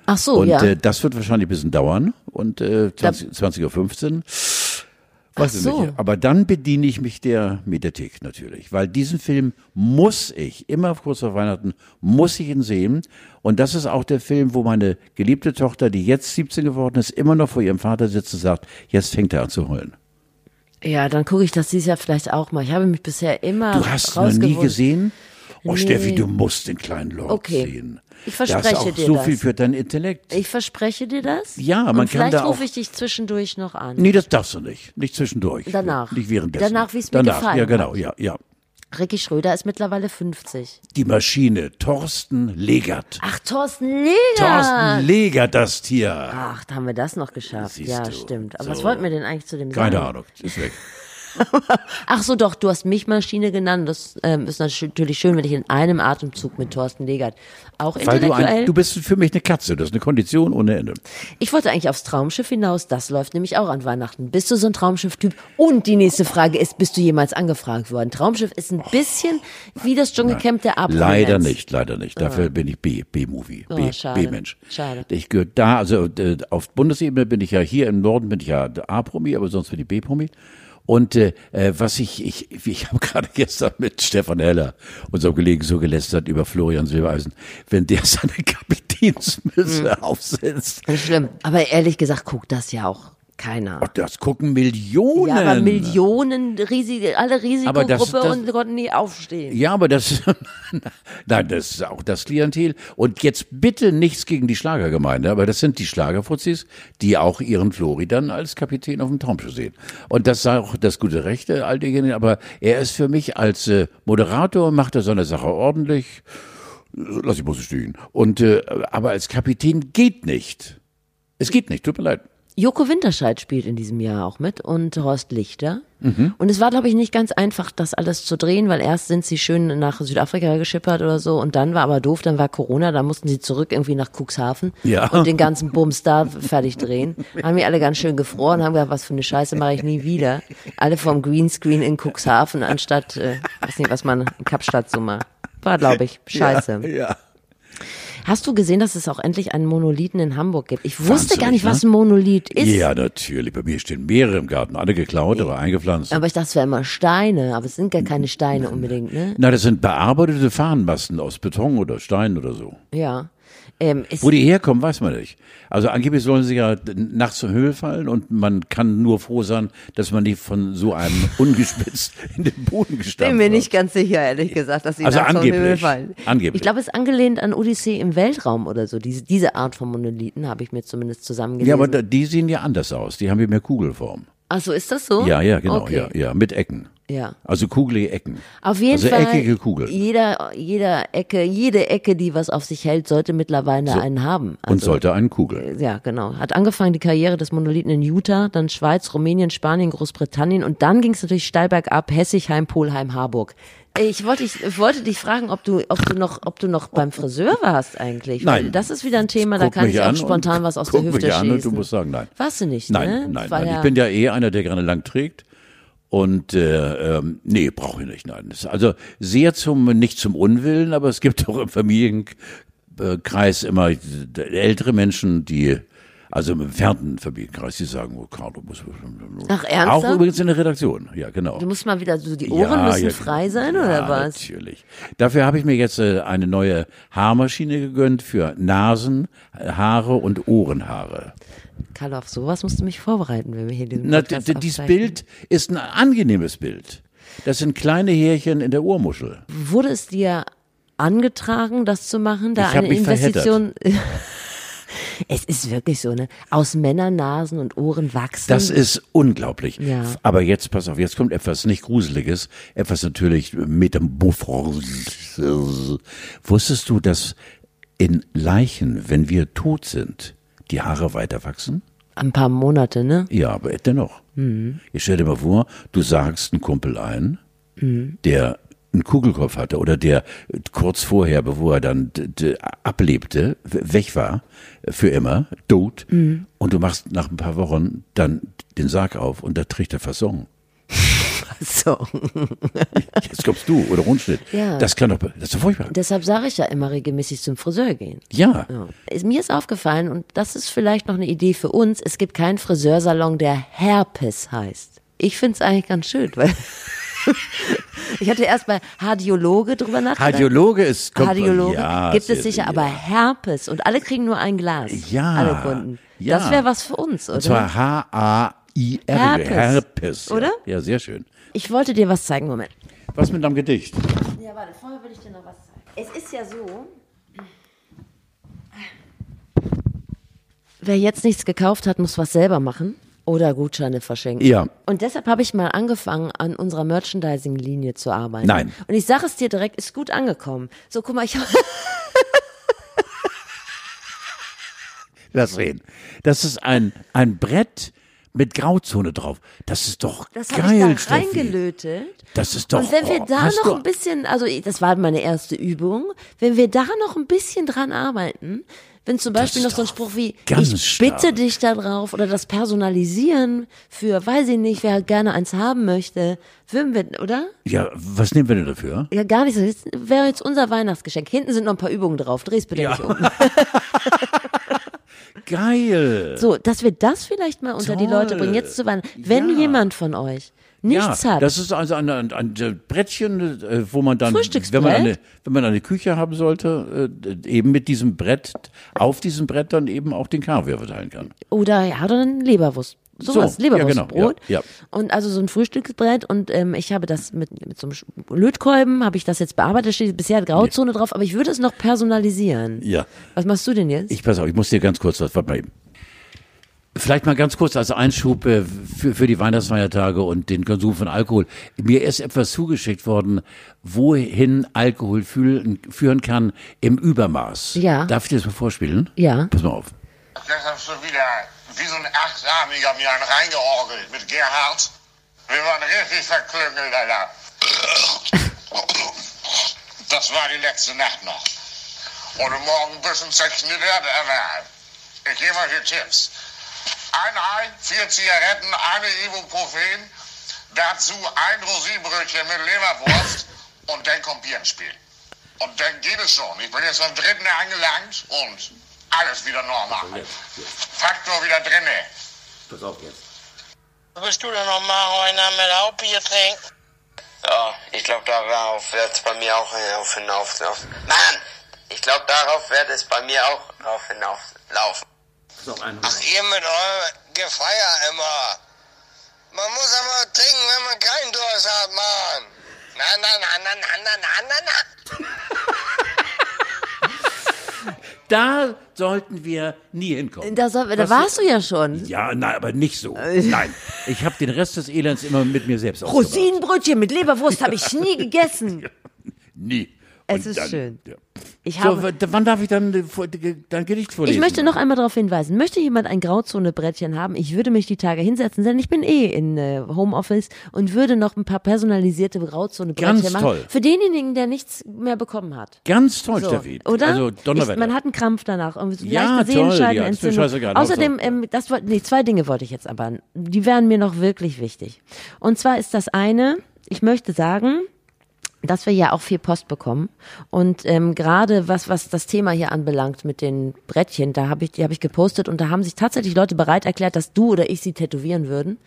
Ach so, Und ja. äh, das wird wahrscheinlich ein bisschen dauern. Und äh, 20, 20.15 Uhr. Weiß ich so. nicht. Aber dann bediene ich mich der Mediathek natürlich, weil diesen Film muss ich, immer kurz vor Weihnachten, muss ich ihn sehen. Und das ist auch der Film, wo meine geliebte Tochter, die jetzt 17 geworden ist, immer noch vor ihrem Vater sitzt und sagt, jetzt fängt er an zu heulen. Ja, dann gucke ich das dieses Jahr vielleicht auch mal. Ich habe mich bisher immer Du hast noch nie gesehen? Oh, Nee. Steffi, du musst den kleinen Lord Okay. sehen. Ich das ist verspreche auch dir so das. viel für dein Intellekt. Ich verspreche dir das. Ja, man Und kann vielleicht da rufe ich dich zwischendurch noch an. nee, das darfst du nicht. Nicht zwischendurch. Danach. Nicht währenddessen. Danach, wie es mir Danach. gefallen Ja, genau, ja, ja. Ricky Schröder ist mittlerweile 50. Die Maschine, Thorsten Legert. Ach, Thorsten Leger. Thorsten Legert, das Tier. Ach, da haben wir das noch geschafft. Siehst ja, du. stimmt. Aber So. was wollten wir denn eigentlich zu dem Keine sagen? Ahnung, ist weg. Ach so, doch, du hast mich Maschine genannt. Das ähm, ist natürlich schön, wenn ich in einem Atemzug mit Thorsten Legert auch Weil du, intellektuell. ein, du bist für mich eine Katze, das ist eine Kondition ohne Ende. ich wollte eigentlich aufs Traumschiff hinaus. Das läuft nämlich auch an Weihnachten. Bist du so ein Traumschiff-Typ? Und die nächste Frage ist, bist du jemals angefragt worden? Traumschiff ist ein bisschen wie das Dschungelcamp der a Leider nicht, leider nicht. Dafür bin ich B, B-Movie, Oh, B, schade. B-Mensch. Schade. Ich gehöre da, also äh, auf Bundesebene bin ich ja hier im Norden bin ich ja der A-Promi, aber sonst bin ich B-Promi. Und äh, äh, was ich, ich, ich habe gerade gestern mit Stefan Heller, unserem Kollegen, so gelästert über Florian Silbereisen, wenn der seine Kapitänsmütze Hm. aufsetzt. Nicht schlimm. Aber ehrlich gesagt, guckt das ja auch keiner. Das gucken Millionen. Ja, aber Millionen, riesige, alle Aber das- Risikogruppe das- und konnten nie aufstehen. Ja, aber das, nein, das ist auch das Klientel. Und jetzt bitte nichts gegen die Schlagergemeinde, aber das sind die Schlagerfuzis, die auch ihren Flori dann als Kapitän auf dem Traumschiff sehen. Und das sei auch das gute Recht der all diejenigen, aber er ist für mich als äh, Moderator, macht er seine Sache ordentlich, lass ich mal so stehen. Und, äh, aber als Kapitän geht nicht. Es geht nicht, tut mir leid. Joko Winterscheid spielt in diesem Jahr auch mit und Horst Lichter. Mhm. Und es war, glaube ich, nicht ganz einfach, das alles zu drehen, weil erst sind sie schön nach Südafrika geschippert oder so und dann war aber doof, dann war Corona, da mussten sie zurück irgendwie nach Cuxhaven Ja. und den ganzen Bums da fertig drehen. Haben wir alle ganz schön gefroren, haben gesagt, was für eine Scheiße mache ich nie wieder. Alle vom Greenscreen in Cuxhaven anstatt, äh, weiß nicht, was man in Kapstadt so macht. War, glaube ich, scheiße. Ja. Hast du gesehen, dass es auch endlich einen Monolithen in Hamburg gibt? Ich wusste Wahnsinnig, gar nicht, ne? was ein Monolith ist. Ja, natürlich. Bei mir stehen mehrere im Garten, alle geklaut, aber eingepflanzt. Aber ich dachte, es wären immer Steine, aber es sind gar keine Steine unbedingt, ne? Na, das sind bearbeitete Fahnenmasten aus Beton oder Stein oder so. Ja. Ähm, Wo die herkommen, weiß man nicht. Also angeblich sollen sie ja nachts zur Höhe fallen und man kann nur froh sein, dass man nicht von so einem ungespitzt in den Boden gestampft bin mir nicht ganz sicher, ehrlich gesagt, dass sie Also nachts vom angeblich. Himmel fallen. Angeblich. Ich glaube, es ist angelehnt an Odyssee im Weltraum oder so. Diese, diese Art von Monolithen habe ich mir zumindest zusammengelesen. Ja, aber die sehen ja anders aus. Die haben ja mehr Kugelform. Ach so, ist das so? Ja, ja, genau, okay. ja, ja, mit Ecken. Ja. Also kugelige Ecken. Auf jeden also Fall. eckige Kugel. Jeder, jeder Ecke, jede Ecke, die was auf sich hält, sollte mittlerweile einen haben. und Also, sollte einen Kugel. Ja, genau. Hat angefangen die Karriere des Monolithen in Utah, dann Schweiz, Rumänien, Spanien, Großbritannien und dann ging es natürlich steil bergab, Hessigheim, Polheim, Harburg. Ich wollte, ich wollte dich fragen, ob du, ob du noch, ob du noch beim Friseur warst eigentlich. Weil Nein. Das ist wieder ein Thema, da kann ich auch an spontan und was aus der Hüfte mich an und schießen. du musst sagen, nein. Warst du nicht, Nein, ne? nein, nein. ja- Ich bin ja eh einer, der gerne lang trägt. Und äh, ähm, nee, brauche ich nicht. Nein, also sehr zum nicht zum Unwillen, aber es gibt auch im Familienkreis immer ältere Menschen, die also im entfernten Familienkreis, die sagen, oh, Carlo muss Ach, auch ernsthaft? übrigens in der Redaktion. Ja, genau. Du musst mal wieder so, die Ohren müssen ja, frei sein, oder ja, was? Natürlich. Dafür habe ich mir jetzt äh, eine neue Haarmaschine gegönnt für Nasen, Haare und Ohrenhaare. Karl, auf sowas musst du mich vorbereiten, wenn wir hier diesen Na, Podcast dieses. Bild ist ein angenehmes Bild. Das sind kleine Härchen in der Ohrmuschel. Wurde es dir angetragen, das zu machen? Da Ich eine mich Investition. es ist wirklich so, ne? Aus Männernasen und Ohren wachsen. Das ist unglaublich. Ja. Aber jetzt, pass auf, jetzt kommt etwas nicht Gruseliges, etwas natürlich Metamorphos. Wusstest du, dass in Leichen, wenn wir tot sind, die Haare weiter wachsen? ein paar Monate, ne? Ja, aber dennoch. Mhm. Ich stell dir mal vor, du sagst einen Kumpel ein, der einen Kugelkopf hatte oder der kurz vorher, bevor er dann ablebte, weg war, für immer, tot, Mhm. und du machst nach ein paar Wochen dann den Sarg auf und da trägt er Fasson. So. Jetzt kommst du oder Rundschnitt. Ja. Das kann doch, das ist doch furchtbar. Deshalb sage ich ja immer regelmäßig zum Friseur gehen. Ja. Ja. Ist, mir ist aufgefallen, und das ist vielleicht noch eine Idee für uns, es gibt keinen Friseursalon, der Herpes heißt. Ich finde es eigentlich ganz schön, weil ich hatte erst bei Hardiologe drüber nachgedacht. Radiologe ist kommt- Hardiologe ja, gibt es sicher, ja. aber Herpes und alle kriegen nur ein Glas. Ja, Alle Kunden. ja. Das wäre was für uns, oder? Und zwar H-A-I-R. Herpes. Herpes. Oder? Ja, sehr schön. Ich wollte dir was zeigen, Moment. Was mit einem Gedicht? Ja, warte, vorher will ich dir noch was zeigen. Es ist ja so. Wer jetzt nichts gekauft hat, muss was selber machen oder Gutscheine verschenken. Ja. Und deshalb habe ich mal angefangen, an unserer Merchandising-Linie zu arbeiten. Nein. Und ich sage es dir direkt, ist gut angekommen. So, guck mal, ich habe. Lass reden. Das ist ein, ein Brett mit Grauzone drauf. Das ist doch Das geil, ich da reingelötet. Das ist doch. Und wenn wir oh, da noch ein bisschen, also das war meine erste Übung, wenn wir da noch ein bisschen dran arbeiten, wenn zum Beispiel noch so ein Spruch wie, ich bitte stark. dich da drauf oder das Personalisieren für, weiß ich nicht, wer gerne eins haben möchte, würden wir, oder? Ja, was nehmen wir denn dafür? Ja, gar nicht so. Das wäre jetzt unser Weihnachtsgeschenk. Hinten sind noch ein paar Übungen drauf. Dreh's bitte nicht um. Geil. So, dass wir das vielleicht mal unter die Leute Toll. bringen. Jetzt zu Weihnachten. Wenn Ja. jemand von euch nichts ja, hat, Das ist also ein, ein, ein Brettchen, äh, wo man dann, wenn man eine, wenn man eine Küche haben sollte, äh, eben mit diesem Brett, auf diesem Brett dann eben auch den Kaviar verteilen kann. Oder ja, oder ein Leberwurst. Sowas, So, ja, Leberwurstbrot. genau, ja, ja. Und also so ein Frühstücksbrett und ähm, ich habe das mit, mit so einem Lötkolben, habe ich das jetzt bearbeitet, steht bisher Grauzone drauf, aber ich würde es noch personalisieren. Ja. Was machst du denn jetzt? Ich pass auf, ich muss dir ganz kurz was warte mal eben. Vielleicht mal ganz kurz als Einschub äh, für, für die Weihnachtsfeiertage und den Konsum von Alkohol. Mir ist etwas zugeschickt worden, wohin Alkohol fühlen, führen kann im Übermaß. Ja. Darf ich dir das mal vorspielen? Ja. Pass mal auf. Das hast du wieder wie so ein Achtarmiger mir einen reingeorgelt mit Gerhard. Wir waren richtig verklüngelt, Alter. Das war die letzte Nacht noch. Und morgen ein bisschen zerknittert, aber ich gebe euch die Tipps. Ein Ei, vier Zigaretten, eine Ibuprofen, dazu ein Rosinenbrötchen mit Leberwurst und dann kommt Bier ins Spiel. Und dann geht es schon. Ich bin jetzt am dritten angelangt und alles wieder normal. Faktor wieder drinne. Pass auf jetzt. Bist du denn nochmal heute mit Hauptbier trinken? Ja, ich glaube, darauf wird es bei mir auch hinauf, hinauf, hinauf. Mann, ich glaube, darauf wird es bei mir auch drauf hinauflaufen. Ach, ihr mit eurem Gefeier immer. Man muss aber trinken, wenn man keinen Durst hat, Mann. Na, na, na, na, na, na, na, na, na. Da sollten wir nie hinkommen. Da, soll, da warst du ja schon. Ja, nein, aber nicht so. Nein. Ich habe den Rest des Elends immer mit mir selbst. Rosinenbrötchen mit Leberwurst habe ich nie gegessen. Nie. Es Und ist dann, schön. Ja. Ich So, habe, w- wann darf ich dann äh, vor- ge- dein Gedicht vorlesen? Ich möchte noch einmal darauf hinweisen, möchte jemand ein Grauzone-Brettchen haben, ich würde mich die Tage hinsetzen, denn ich bin eh in äh, Homeoffice und würde noch ein paar personalisierte Grauzone-Brettchen Ganz machen. toll. Für denjenigen, der nichts mehr bekommen hat. Ganz toll, So, Steffi. oder? Also ich, Donnerwetter. man hat einen Krampf danach. Irgendwie so Ja, leichte toll, ja, ist mir scheißegal. Außerdem, Hauptsache- ähm, das wollte, nee, zwei Dinge wollte ich jetzt aber. Die wären mir noch wirklich wichtig. Und zwar ist das eine, ich möchte sagen, dass wir ja auch viel Post bekommen und ähm, gerade was was das Thema hier anbelangt mit den Brettchen, da habe ich die habe ich gepostet und da haben sich tatsächlich Leute bereit erklärt, dass du oder ich sie tätowieren würden,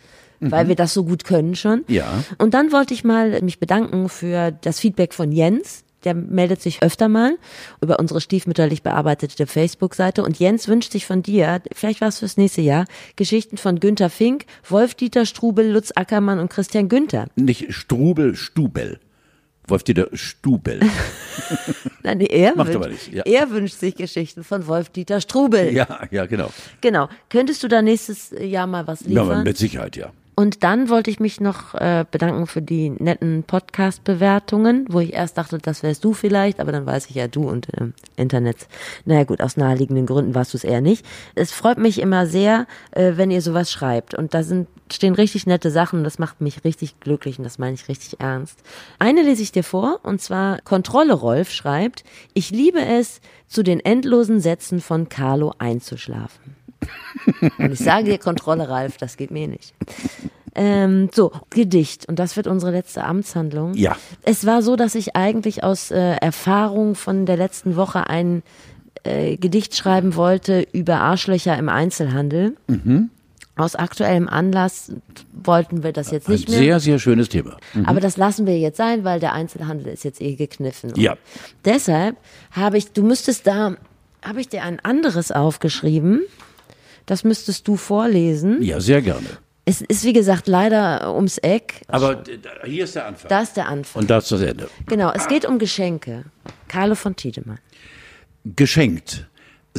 weil wir das so gut können schon. Mhm. Ja. Und dann wollte ich mal mich bedanken für das Feedback von Jens. Der meldet sich öfter mal über unsere stiefmütterlich bearbeitete Facebook-Seite. Und Jens wünscht sich von dir, vielleicht war es fürs nächste Jahr, Geschichten von Günter Fink, Wolf-Dieter Strubel, Lutz Ackermann und Christian Günther. Nicht Strubel, Stubel. Wolf-Dieter Stubel. Nein, er, Macht wünscht, aber nichts, ja. er wünscht sich Geschichten von Wolf-Dieter Strubel. ja, ja, genau. Genau. Könntest du da nächstes Jahr mal was Ja, liefern? mit Sicherheit, ja. Und dann wollte ich mich noch äh, bedanken für die netten Podcast-Bewertungen, wo ich erst dachte, das wärst du vielleicht, aber dann weiß ich ja du und ähm, Internet. Naja gut, aus naheliegenden Gründen warst du es eher nicht. Es freut mich immer sehr, äh, wenn ihr sowas schreibt. Und da sind stehen richtig nette Sachen und das macht mich richtig glücklich und das meine ich richtig ernst. Eine lese ich dir vor und zwar Kontrolle Rolf schreibt, ich liebe es, zu den endlosen Sätzen von Carlo einzuschlafen. Und ich sage dir, Kontrolle, Ralf, das geht mir nicht. Ähm, so, Gedicht. Und das wird unsere letzte Amtshandlung. Ja. Es war so, dass ich eigentlich aus äh, Erfahrung von der letzten Woche ein äh, Gedicht schreiben wollte über Arschlöcher im Einzelhandel. Aus aktuellem Anlass wollten wir das jetzt Ein nicht mehr. sehr, sehr schönes Thema. Aber das lassen wir jetzt sein, weil der Einzelhandel ist jetzt eh gekniffen. Und Ja. Deshalb habe ich, du müsstest da, habe ich dir ein anderes aufgeschrieben. Das müsstest du vorlesen. Ja, sehr gerne. Es ist, wie gesagt, leider ums Eck. Aber hier ist der Anfang. Da ist der Anfang. Und da ist das Ende. Genau, es geht um Geschenke. Carlo von Tiedemann. Geschenkt.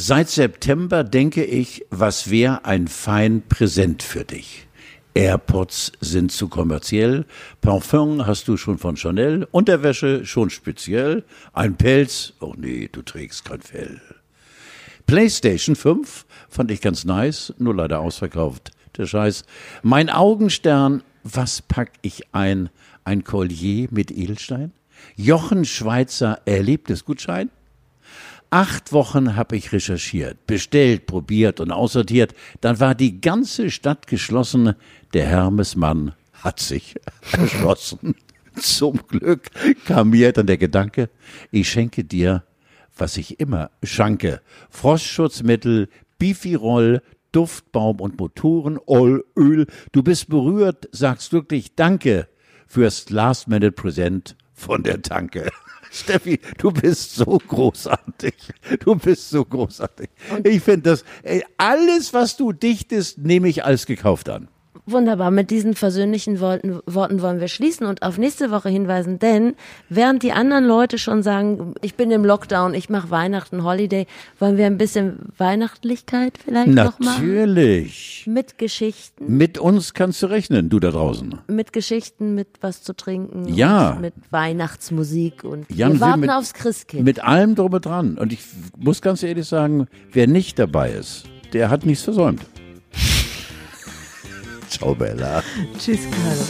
Seit September denke ich, was wäre ein fein Präsent für dich. AirPods sind zu kommerziell, Parfum hast du schon von Chanel, Unterwäsche schon speziell, ein Pelz, oh nee, du trägst kein Fell. PlayStation 5 fand ich ganz nice, nur leider ausverkauft, der Scheiß. Mein Augenstern, was pack ich ein? Ein Collier mit Edelstein? Jochen Schweizer Erlebnisgutschein? Acht Wochen habe ich recherchiert, bestellt, probiert und aussortiert. Dann war die ganze Stadt geschlossen. Der Hermesmann hat sich erschlossen. Zum Glück kam mir dann der Gedanke, ich schenke dir, was ich immer schanke. Frostschutzmittel, Bifirol, Duftbaum und Motoren, Öl. Du bist berührt, sagst wirklich Danke fürs Last-Minute-Präsent von der Tanke. Steffi, du bist so großartig. Du bist so großartig. Ich finde das, ey, alles, was du dichtest, nehme ich als gekauft an. Wunderbar, mit diesen versöhnlichen Worten, Worten wollen wir schließen und auf nächste Woche hinweisen, denn während die anderen Leute schon sagen, ich bin im Lockdown, ich mache Weihnachten, Holiday, wollen wir ein bisschen Weihnachtlichkeit vielleicht noch machen? Natürlich. Mit Geschichten, Mit uns kannst du rechnen, du da draußen. mit Geschichten, mit was zu trinken, Ja. mit Weihnachtsmusik und Jan wir warten mit- aufs Christkind. Mit allem drum und dran. Und ich muss ganz ehrlich sagen, wer nicht dabei ist, der hat nichts versäumt. Ciao, Bella. Tschüss, Carlo.